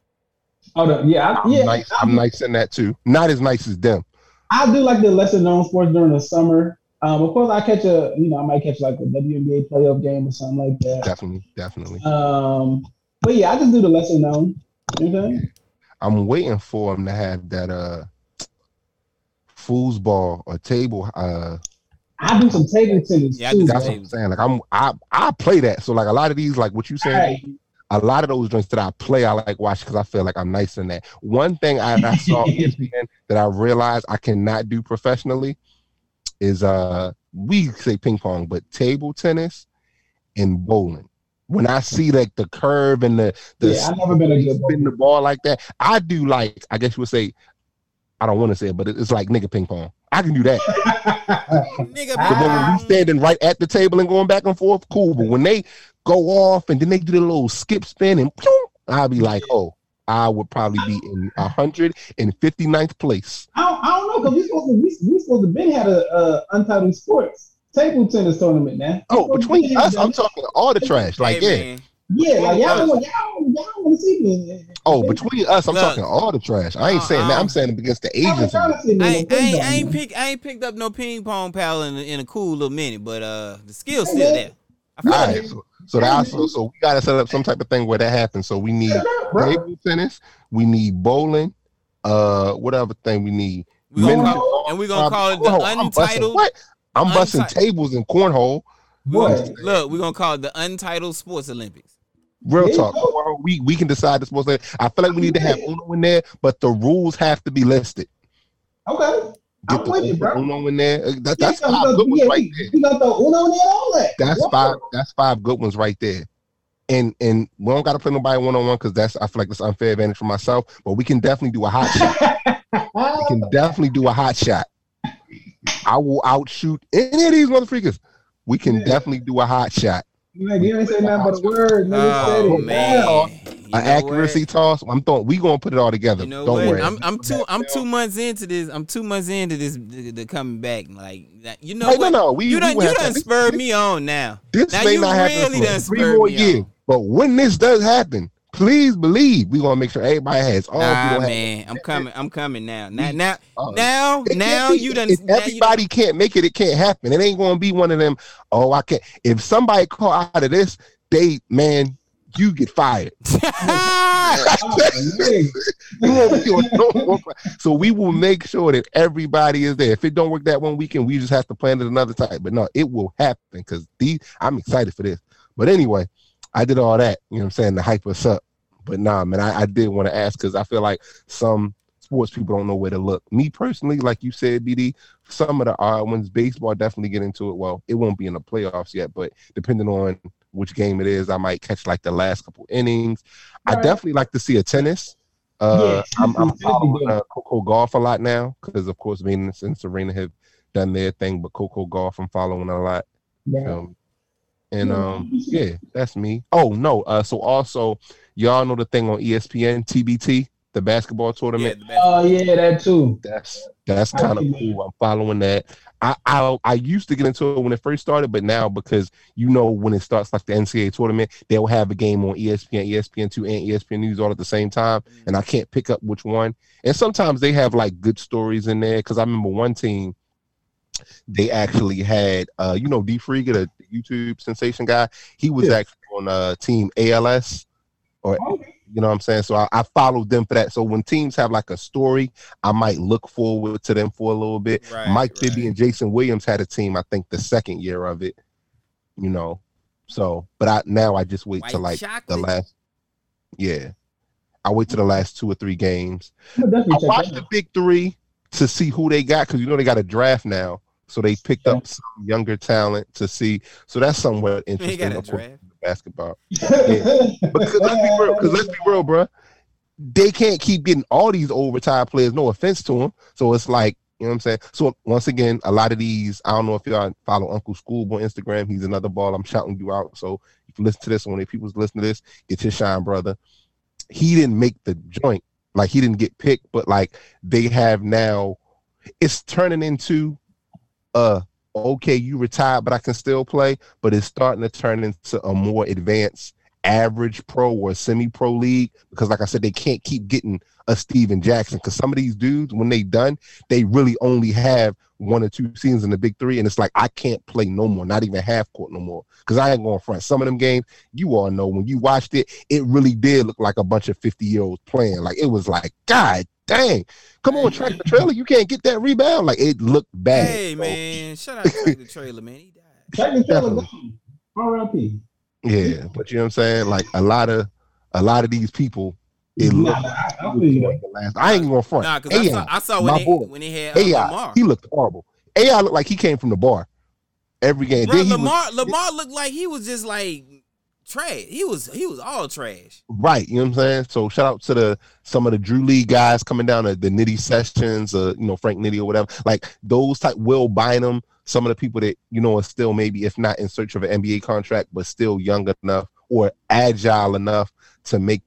Oh, the, yeah, I, I'm yeah. nice. I'm nice in that too. Not as nice as them. I do like the lesser known sports during the summer. Um, of course, I catch a, you know, I might catch like a WNBA playoff game or something like that. Definitely, definitely. Um, but yeah, I just do the lesser known. You know I'm? I'm waiting for them to have that uh foosball or table. Uh, I do some table tennis Yeah, I too. do that's bro. what I'm saying. Like I'm, I I play that. So like a lot of these, like what you saying, Right. a lot of those joints that I play, I like watch because I feel like I'm nice in that. One thing I, I saw ESPN that I realized I cannot do professionally is uh we say ping pong, but table tennis and bowling. When I see like the curve and the the Yeah, I've never been a good spin the ball like that, I do like I guess you would say I don't want to say it, but it's like nigga ping pong. I can do that. Nigga, But when we standing right at the table and going back and forth, cool. But when they go off and then they do the little skip spin and ploom, I'll be like, oh, I would probably be in 159th place. I don't, I don't know because we supposed to we, we supposed to been had a uh, untitled sports table tennis tournament now. Oh, We supposed to between us, I'm talking all the trash. Like, Hey, yeah. man. Yeah, like y'all y'all y'all want to see me. Oh, between us, I'm Look. talking all the trash. I ain't Uh, saying that. I'm saying it against the Y'all agents. trying to I ain't, the I ain't, I ain't pick I ain't picked up no ping pong pal in, in a cool little minute, but uh the skill's still there. I feel All like right, so, so that so, so we gotta set up some type of thing where that happens. So we need Bro, table tennis, we need bowling, uh, whatever thing we need. we gonna call, and we're gonna call it the Cornhole. I'm busting- untitled. What? I'm busting Unti- tables and cornhole. we What? look, we're gonna call it the untitled sports Olympics. Real Yeah. talk. Well, We we can decide this. Supposed to. I feel like we need to have Uno in there, but the rules have to be listed. Okay. Get I'm the with you, bro. Uno in there. Uh, That, that's Yeah, five good ones yeah, right there. We got the Uno and all that. That's Whoa. five. That's five good ones right there. And and we don't got to play nobody one on one because that's I feel like that's unfair advantage for myself. But we can definitely do a hot shot. We can definitely do a hot shot. I will outshoot any of these motherfuckers. We can Yeah. definitely do a hot shot. Like, you ain't say nothing but a word. Nigga Oh man, Wow. You An accuracy what? toss. I'm throwing. We gonna put it all together. You know don't what? worry. I'm I'm two I'm two months into this. I'm two months into this the, the coming back. Like that- you know Hey, no, what? no, we- you we done will you have done to- spurred me on now. This Now may you not happen really for three more years. on. But when this does happen, please believe we're gonna make sure everybody has all. Nah, people have- man, I'm coming. I'm coming now. Now, now, Uh, now, now be- you done. If you done- everybody can't make it, it can't happen. It ain't gonna be one of them. Oh, I can't. If somebody call out of this, they man, you get fired. Man. You won't be on no more- so we will make sure that everybody is there. If it don't work that one weekend, we just have to plan it another time. But no, it will happen because these. I'm excited for this. But anyway, I did all that. You know what I'm saying to hype us up. But nah, man, I, I did want to ask because I feel like some sports people don't know where to look. Me personally, like you said, BD, some of the odd ones, baseball definitely get into it. Well, it won't be in the playoffs yet, but depending on which game it is, I might catch like the last couple innings. I definitely like to see a tennis. Uh, Yes, I'm, I'm following uh, Coco Gauff a lot now because, of course, Venus and Serena have done their thing, but Coco Gauff I'm following a lot. Yeah. Um, and Yeah, um, yeah, that's me. Oh no, uh, so also y'all know the thing on ESPN TBT, the basketball tournament. the best. Oh yeah, that too. That's that's kind of cool. I'm following that. I, I I used to get into it when it first started, but now because you know when it starts like the NCAA tournament, they'll have a game on ESPN, ESPN two, and ESPN News all at the same time, and I can't pick up which one. And sometimes they have like good stories in there because I remember one team they actually had uh you know D Frieger, the YouTube sensation guy, he was Yeah. actually on uh team ALS or Okay. you know what I'm saying? So I, I followed them for that. So when teams have like a story, I might look forward to them for a little bit. Right, Mike right. Bibby and Jason Williams had a team, I think the second year of it, you know. So, but I now I just wait White till like the last, yeah. I wait to the last two or three games. I'm I definitely check watched that the big three to see who they got because you know they got a draft now. So they picked up some younger talent to see. So that's somewhat interesting. of course, draft. Basketball. Because let's be real, because let's be real, bro. They can't keep getting all these old retired players. No offense to them. So it's like, you know what I'm saying? So once again, a lot of these, I don't know if y'all follow Uncle Scoob on Instagram. He's another ball. I'm shouting you out. So if you listen to this. When people listen to this, it's his shine, brother. he didn't make the joint. Like he didn't get picked, but like they have now, it's turning into uh okay, you retired, but I can still play. But it's starting to turn into a more advanced average pro or semi pro league because, like I said, they can't keep getting a Stephen Jackson because some of these dudes, when they done, they really only have one or two seasons in the big three, and it's like I can't play no more, not even half court no more, because I ain't going front. Some of them games, you all know when you watched it, it really did look like a bunch of fifty year olds playing. Like it was like, God dang, come on, track the trailer, you can't get that rebound. Like it looked bad. Hey So, man, shout out to Track the trailer, man. He died. Check the trailer Definitely. gone. R.I.P. yeah, but you know what I'm saying? Like a lot of a lot of these people, it Nah, looked. I, I feel you. like the last- I ain't gonna front. Nah, because I saw, AI, I saw when my they boy. when they had uh, AI, Lamar. he looked horrible. AI looked like he came from the bar every game. Bro, Then he was- Lamar Lamar looked like he was just like trash. He was he was all trash. Right, you know what I'm saying. So shout out to the some of the Drew League guys coming down, the, the Nitty Sessions, uh, you know Frank Nitty or whatever. Like those type, Will Bynum, some of the people that you know are still maybe if not in search of an NBA contract, but still young enough or agile enough to make.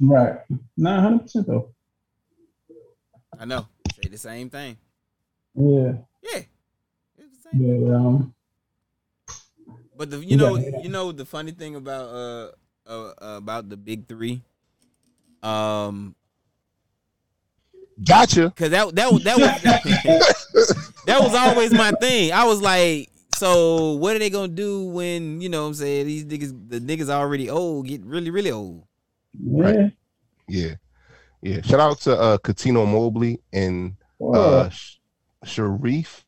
Right. Nine hundred percent though. I know. Say the same thing. Yeah. Yeah. It's the same. But um But the you know Yeah. you know the funny thing about uh, uh about the big three, um, Gotcha. cause that that was that was that was always my thing. I was like, so what are they gonna do when you know what I'm saying these niggas the niggas already old get really really old. yeah. Right. Yeah, yeah. Shout out to uh Cuttino Mobley and Uh, uh Sh- Shareef.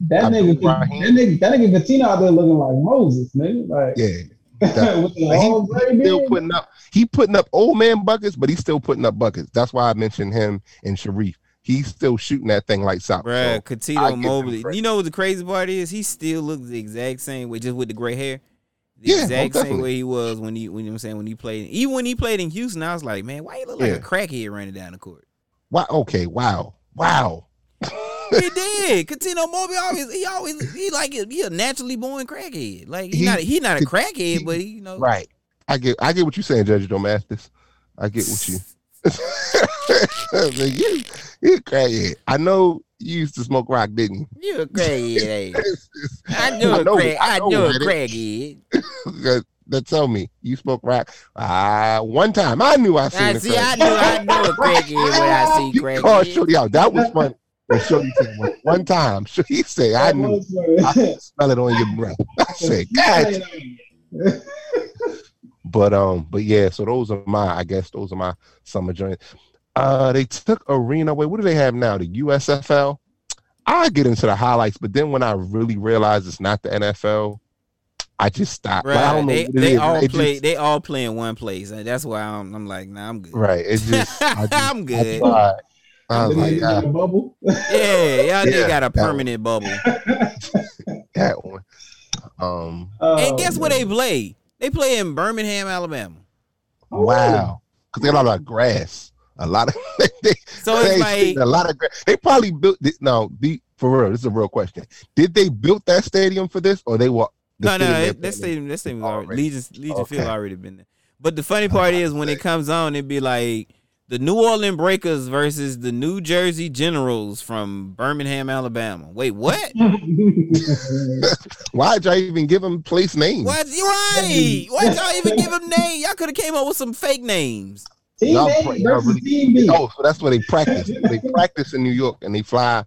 That Abdul nigga that nigga that nigga Katina out there looking like Moses, nigga. Like Yeah, with the he- long gray he's still putting up. He putting up old man buckets, but he's still putting up buckets. That's why I mentioned him and Shareef. He's still shooting that thing lights out. Bruh, So, I Cuttino Mobley. You know what the crazy part is? He still looks the exact same way, just with the gray hair. The Yeah, exact most same definitely. way he was when he when you know what I'm saying when he played even when he played in Houston, I was like, man, why you look like Yeah. a crackhead running down the court? wow. Okay. Wow. Wow. He did. Cuttino Mobley always he always he like he a naturally born crackhead. Like he, He- not he not a he- crackhead, but he you know Right. I get. I get what you're saying, Judge Joe Mathis. I get what you. Like, you, you crazy. I know you used to smoke rock, didn't you? You a crackhead. I knew I a crack it. I I knew a crackhead. that, tell me you smoke rock. Ah, one time I knew I seen I a see crack. I knew I knew a crackhead when I see crackhead. Shorty out. That was fun. And Shorty said one, one time. He said, I That knew. was funny. I could smell it on your breath. I said, God. But um, but yeah. So those are my. I guess those are my summer joints. Uh, they took arena away. What do they have now? The USFL. I get into the highlights, but then when I really realize it's not the NFL, I just stop. Like, I don't know they, it they all It play. just- they all play in one place, and that's why I'm, I'm like, nah, I'm good. right. It just. I just I'm good. I was Then like, they got ah, a bubble. Yeah, y'all Yeah, nigga got a that one. permanent bubble. that one. Um. and guess where Oh, they play? They play in Birmingham, Alabama. Oh, Wow. Because they got a lot of grass. A lot of. they, So they it's like, a lot of. Grass. They probably built. This, no, be for real. This is a real question. Did they build that stadium for this, or they were? the no, no, stadium that stadium, that stadium, already, Already. Legion, Legion Field already been there. But the funny part is when it comes on, it'd be like the New Orleans Breakers versus the New Jersey Generals from Birmingham, Alabama. Wait, what? Why'd y'all even give them place names? What? You right? Why y'all even give them names? Y'all could have came up with some fake names. Team Y'all A y'all versus really- Team B. Oh, so that's where they practice. they practice in New York and they fly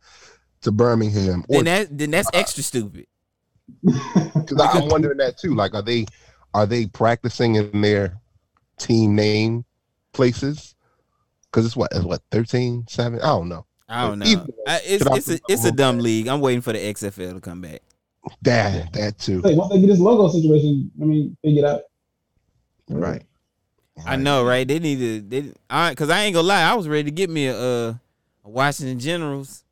to Birmingham. Or Then that then that's uh, extra stupid. because I'm wondering that too. Like, are they are they practicing in their team name places? Because it's what it's what 13, 7? I don't know. I don't know. Either I, it's it's a it's a dumb on? league. I'm waiting for the XFL to come back. That that too. Hey, once they get this logo situation, I mean, figure it out. Right. I know, right? They need to. They, I, cause I ain't gonna lie. I was ready to get me a, uh, a Washington Generals.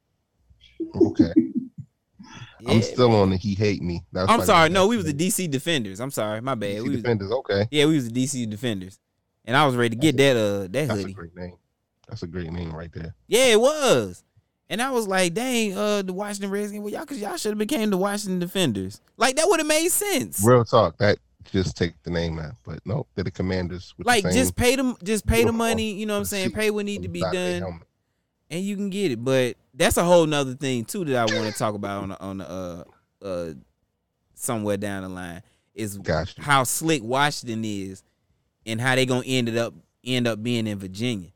Okay. I'm Yeah. still on the he hate me. That's I'm sorry. No, we was the DC Defenders. I'm sorry. My bad. DC We was, defenders. Okay. yeah, we was the DC Defenders, and I was ready to get that uh that That's a hoodie. That's a great name right there. Yeah, it was. And I was like, dang, uh, the Washington Redskins. Well, y'all, cause y'all should have became the Washington Defenders. Like that would have made sense. Real talk. That just take the name out, but no, they're the Commanders. With Like the just pay them, just pay the money. You know what I'm saying? Pay what need to be side of their done, and you can get it. But that's a whole nother thing too that I want to talk about on the, on the uh uh somewhere down the line is Gotcha. how slick Washington is and how they gonna end it up end up being in Virginia.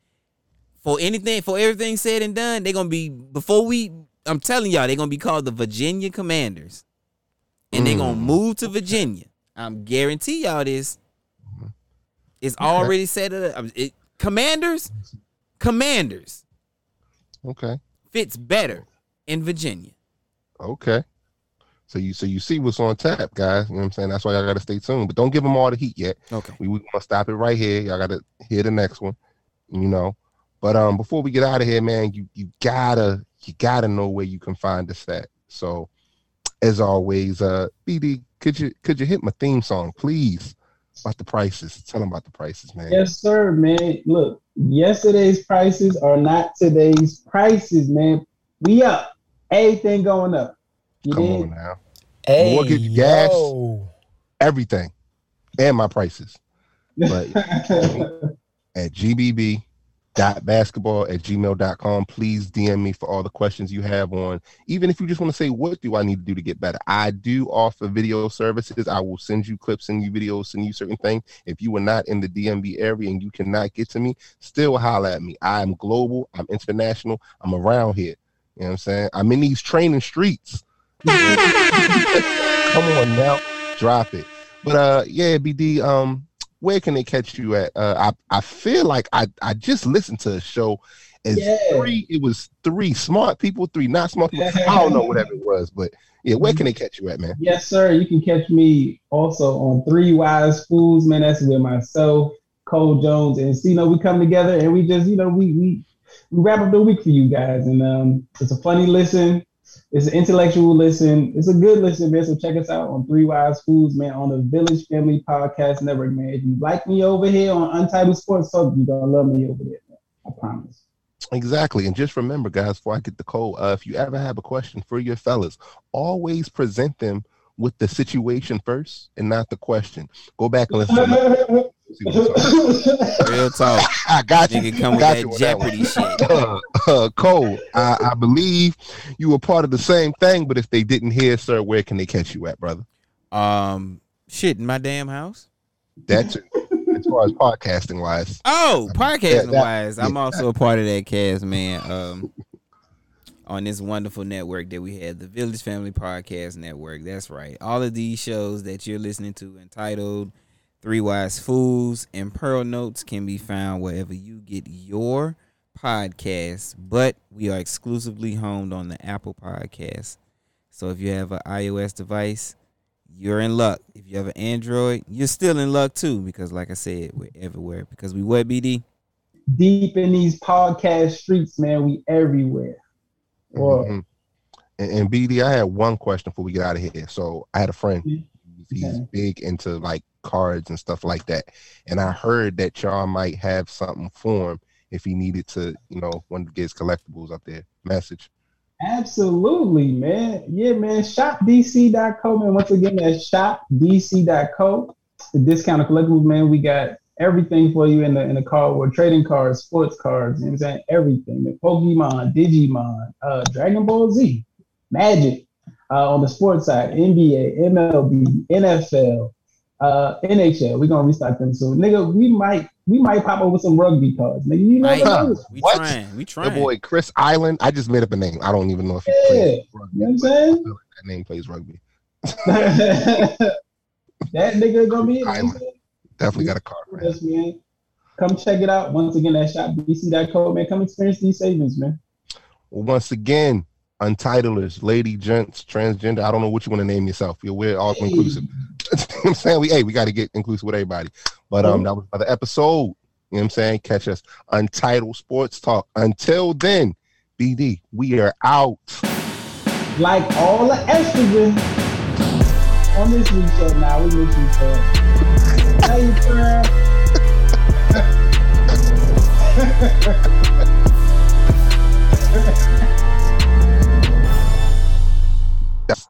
For anything, for everything said and done, they're gonna be before we. I'm telling y'all, they're gonna be called the Virginia Commanders, and they're gonna Mm. move to Virginia. I'm guarantee y'all this. It's already set up. It, commanders, Commanders Okay. fits better in Virginia. Okay. So you so you see what's on tap, guys. You know what I'm saying? That's why y'all gotta stay tuned. But don't give them all the heat yet. Okay. We we gonna stop it right here. Y'all gotta hear the next one. You know. But um before we get out of here, man, you you gotta you gotta know where you can find the stat. So as always, uh BD, could you could you hit my theme song, please? About the prices. Tell them about the prices, man. Yes, sir, man. Look, yesterday's prices are not today's prices, man. We up. Everything going up. You Come dig? on now. Hey, Mortgage, gas. Everything. And my prices. But at gbb.basketball at gmail.com. Please DM me for all the questions you have on, even if you just want to say, what do I need to do to get better? I do offer video services. I will send you clips, send you videos, send you certain things. If you are not in the DMV area and you cannot get to me, still holla at me. I am global. I'm international. I'm around here. You know what I'm saying? I'm in these training streets. Come on now. Drop it. But uh yeah, BD, um, where can they catch you at? Uh I, I feel like I, I just listened to a show as Yeah. three, it was three smart people, three not smart people. I don't know whatever it was, but yeah, where can they catch you at, man? Yes, sir. You can catch me also on Three Wise Fools, man. That's with myself, Cole Jones, and you know we come together and we just you know we we, we wrap up the week for you guys, and um, it's a funny listen. It's an intellectual listen. It's a good listen, man. So check us out on Three Wise Fools, man, on the Village Family Podcast Network, man. If you like me over here on Untitled Sports Talk, you're gonna love me over there, man. I promise. Exactly. And just remember, guys, before I get the call, uh, if you ever have a question for your fellas, always present them with the situation first and not the question. Go back and listen to the see what I'm talking about. Real talk. I got you. Nigga come with that you that. Jeopardy shit. uh, uh, Cole, I, I believe you were part of the same thing, but if they didn't hear, sir, where can they catch you at, brother? Um, shit in my damn house. That's it. as far as podcasting wise. Oh, podcasting that- wise, I'm also a part of that cast, man. Um, on this wonderful network that we had, the Village Family Podcast Network. That's right. All of these shows that you're listening to, entitled Three Wise Fools and Pearl Notes, can be found wherever you get your podcasts. But we are exclusively homed on the Apple Podcast. So if you have an iOS device, you're in luck. If you have an Android, you're still in luck too, because like I said, we're everywhere. Because we what BD? Deep in these podcast streets, man. We everywhere. Well, Mhm. And, and BD, I had one question before we get out of here. So I had a friend. Mhm. He's Okay. big into like cards and stuff like that. And I heard that y'all might have something for him if he needed to, you know, when he his collectibles up there. Message. Absolutely, man. Yeah, man. ShopDC.co, man. Once again, that's ShopDC.co. The discounted collectibles, man. We got everything for you in the in the card. Trading cards, sports cards, you know I'm saying? Everything. The Pokemon, Digimon, uh, Dragon Ball Z, Magic. Uh, on the sports side, NBA, MLB, NFL, uh, NHL. We're gonna restock them soon. Nigga, we might we might pop over some rugby cards. Nigga, you Right. never know. We What? trying. We trying. Your boy Chris Island. I just made up a name. I don't even know if he Yeah. plays rugby. You know what I'm saying? Like that name plays rugby. that nigga gonna be. Island. Definitely got a card for him. Yes, man. Come check it out. Once again, that shopdc.co, man. Come experience these savings, man. Well, once again, untitleders, lady, gents, transgender. I don't know what you want to name yourself. You're we're all Hey. inclusive. What I'm saying we hey, we got to get inclusive with everybody. But um, Mhm. that was another episode. You know what I'm saying? Catch us Untitled Sports Talk. Until then, BD, we are out. Like all the estrogen on this show. Now we miss you, Pearl. Hey, Pearl.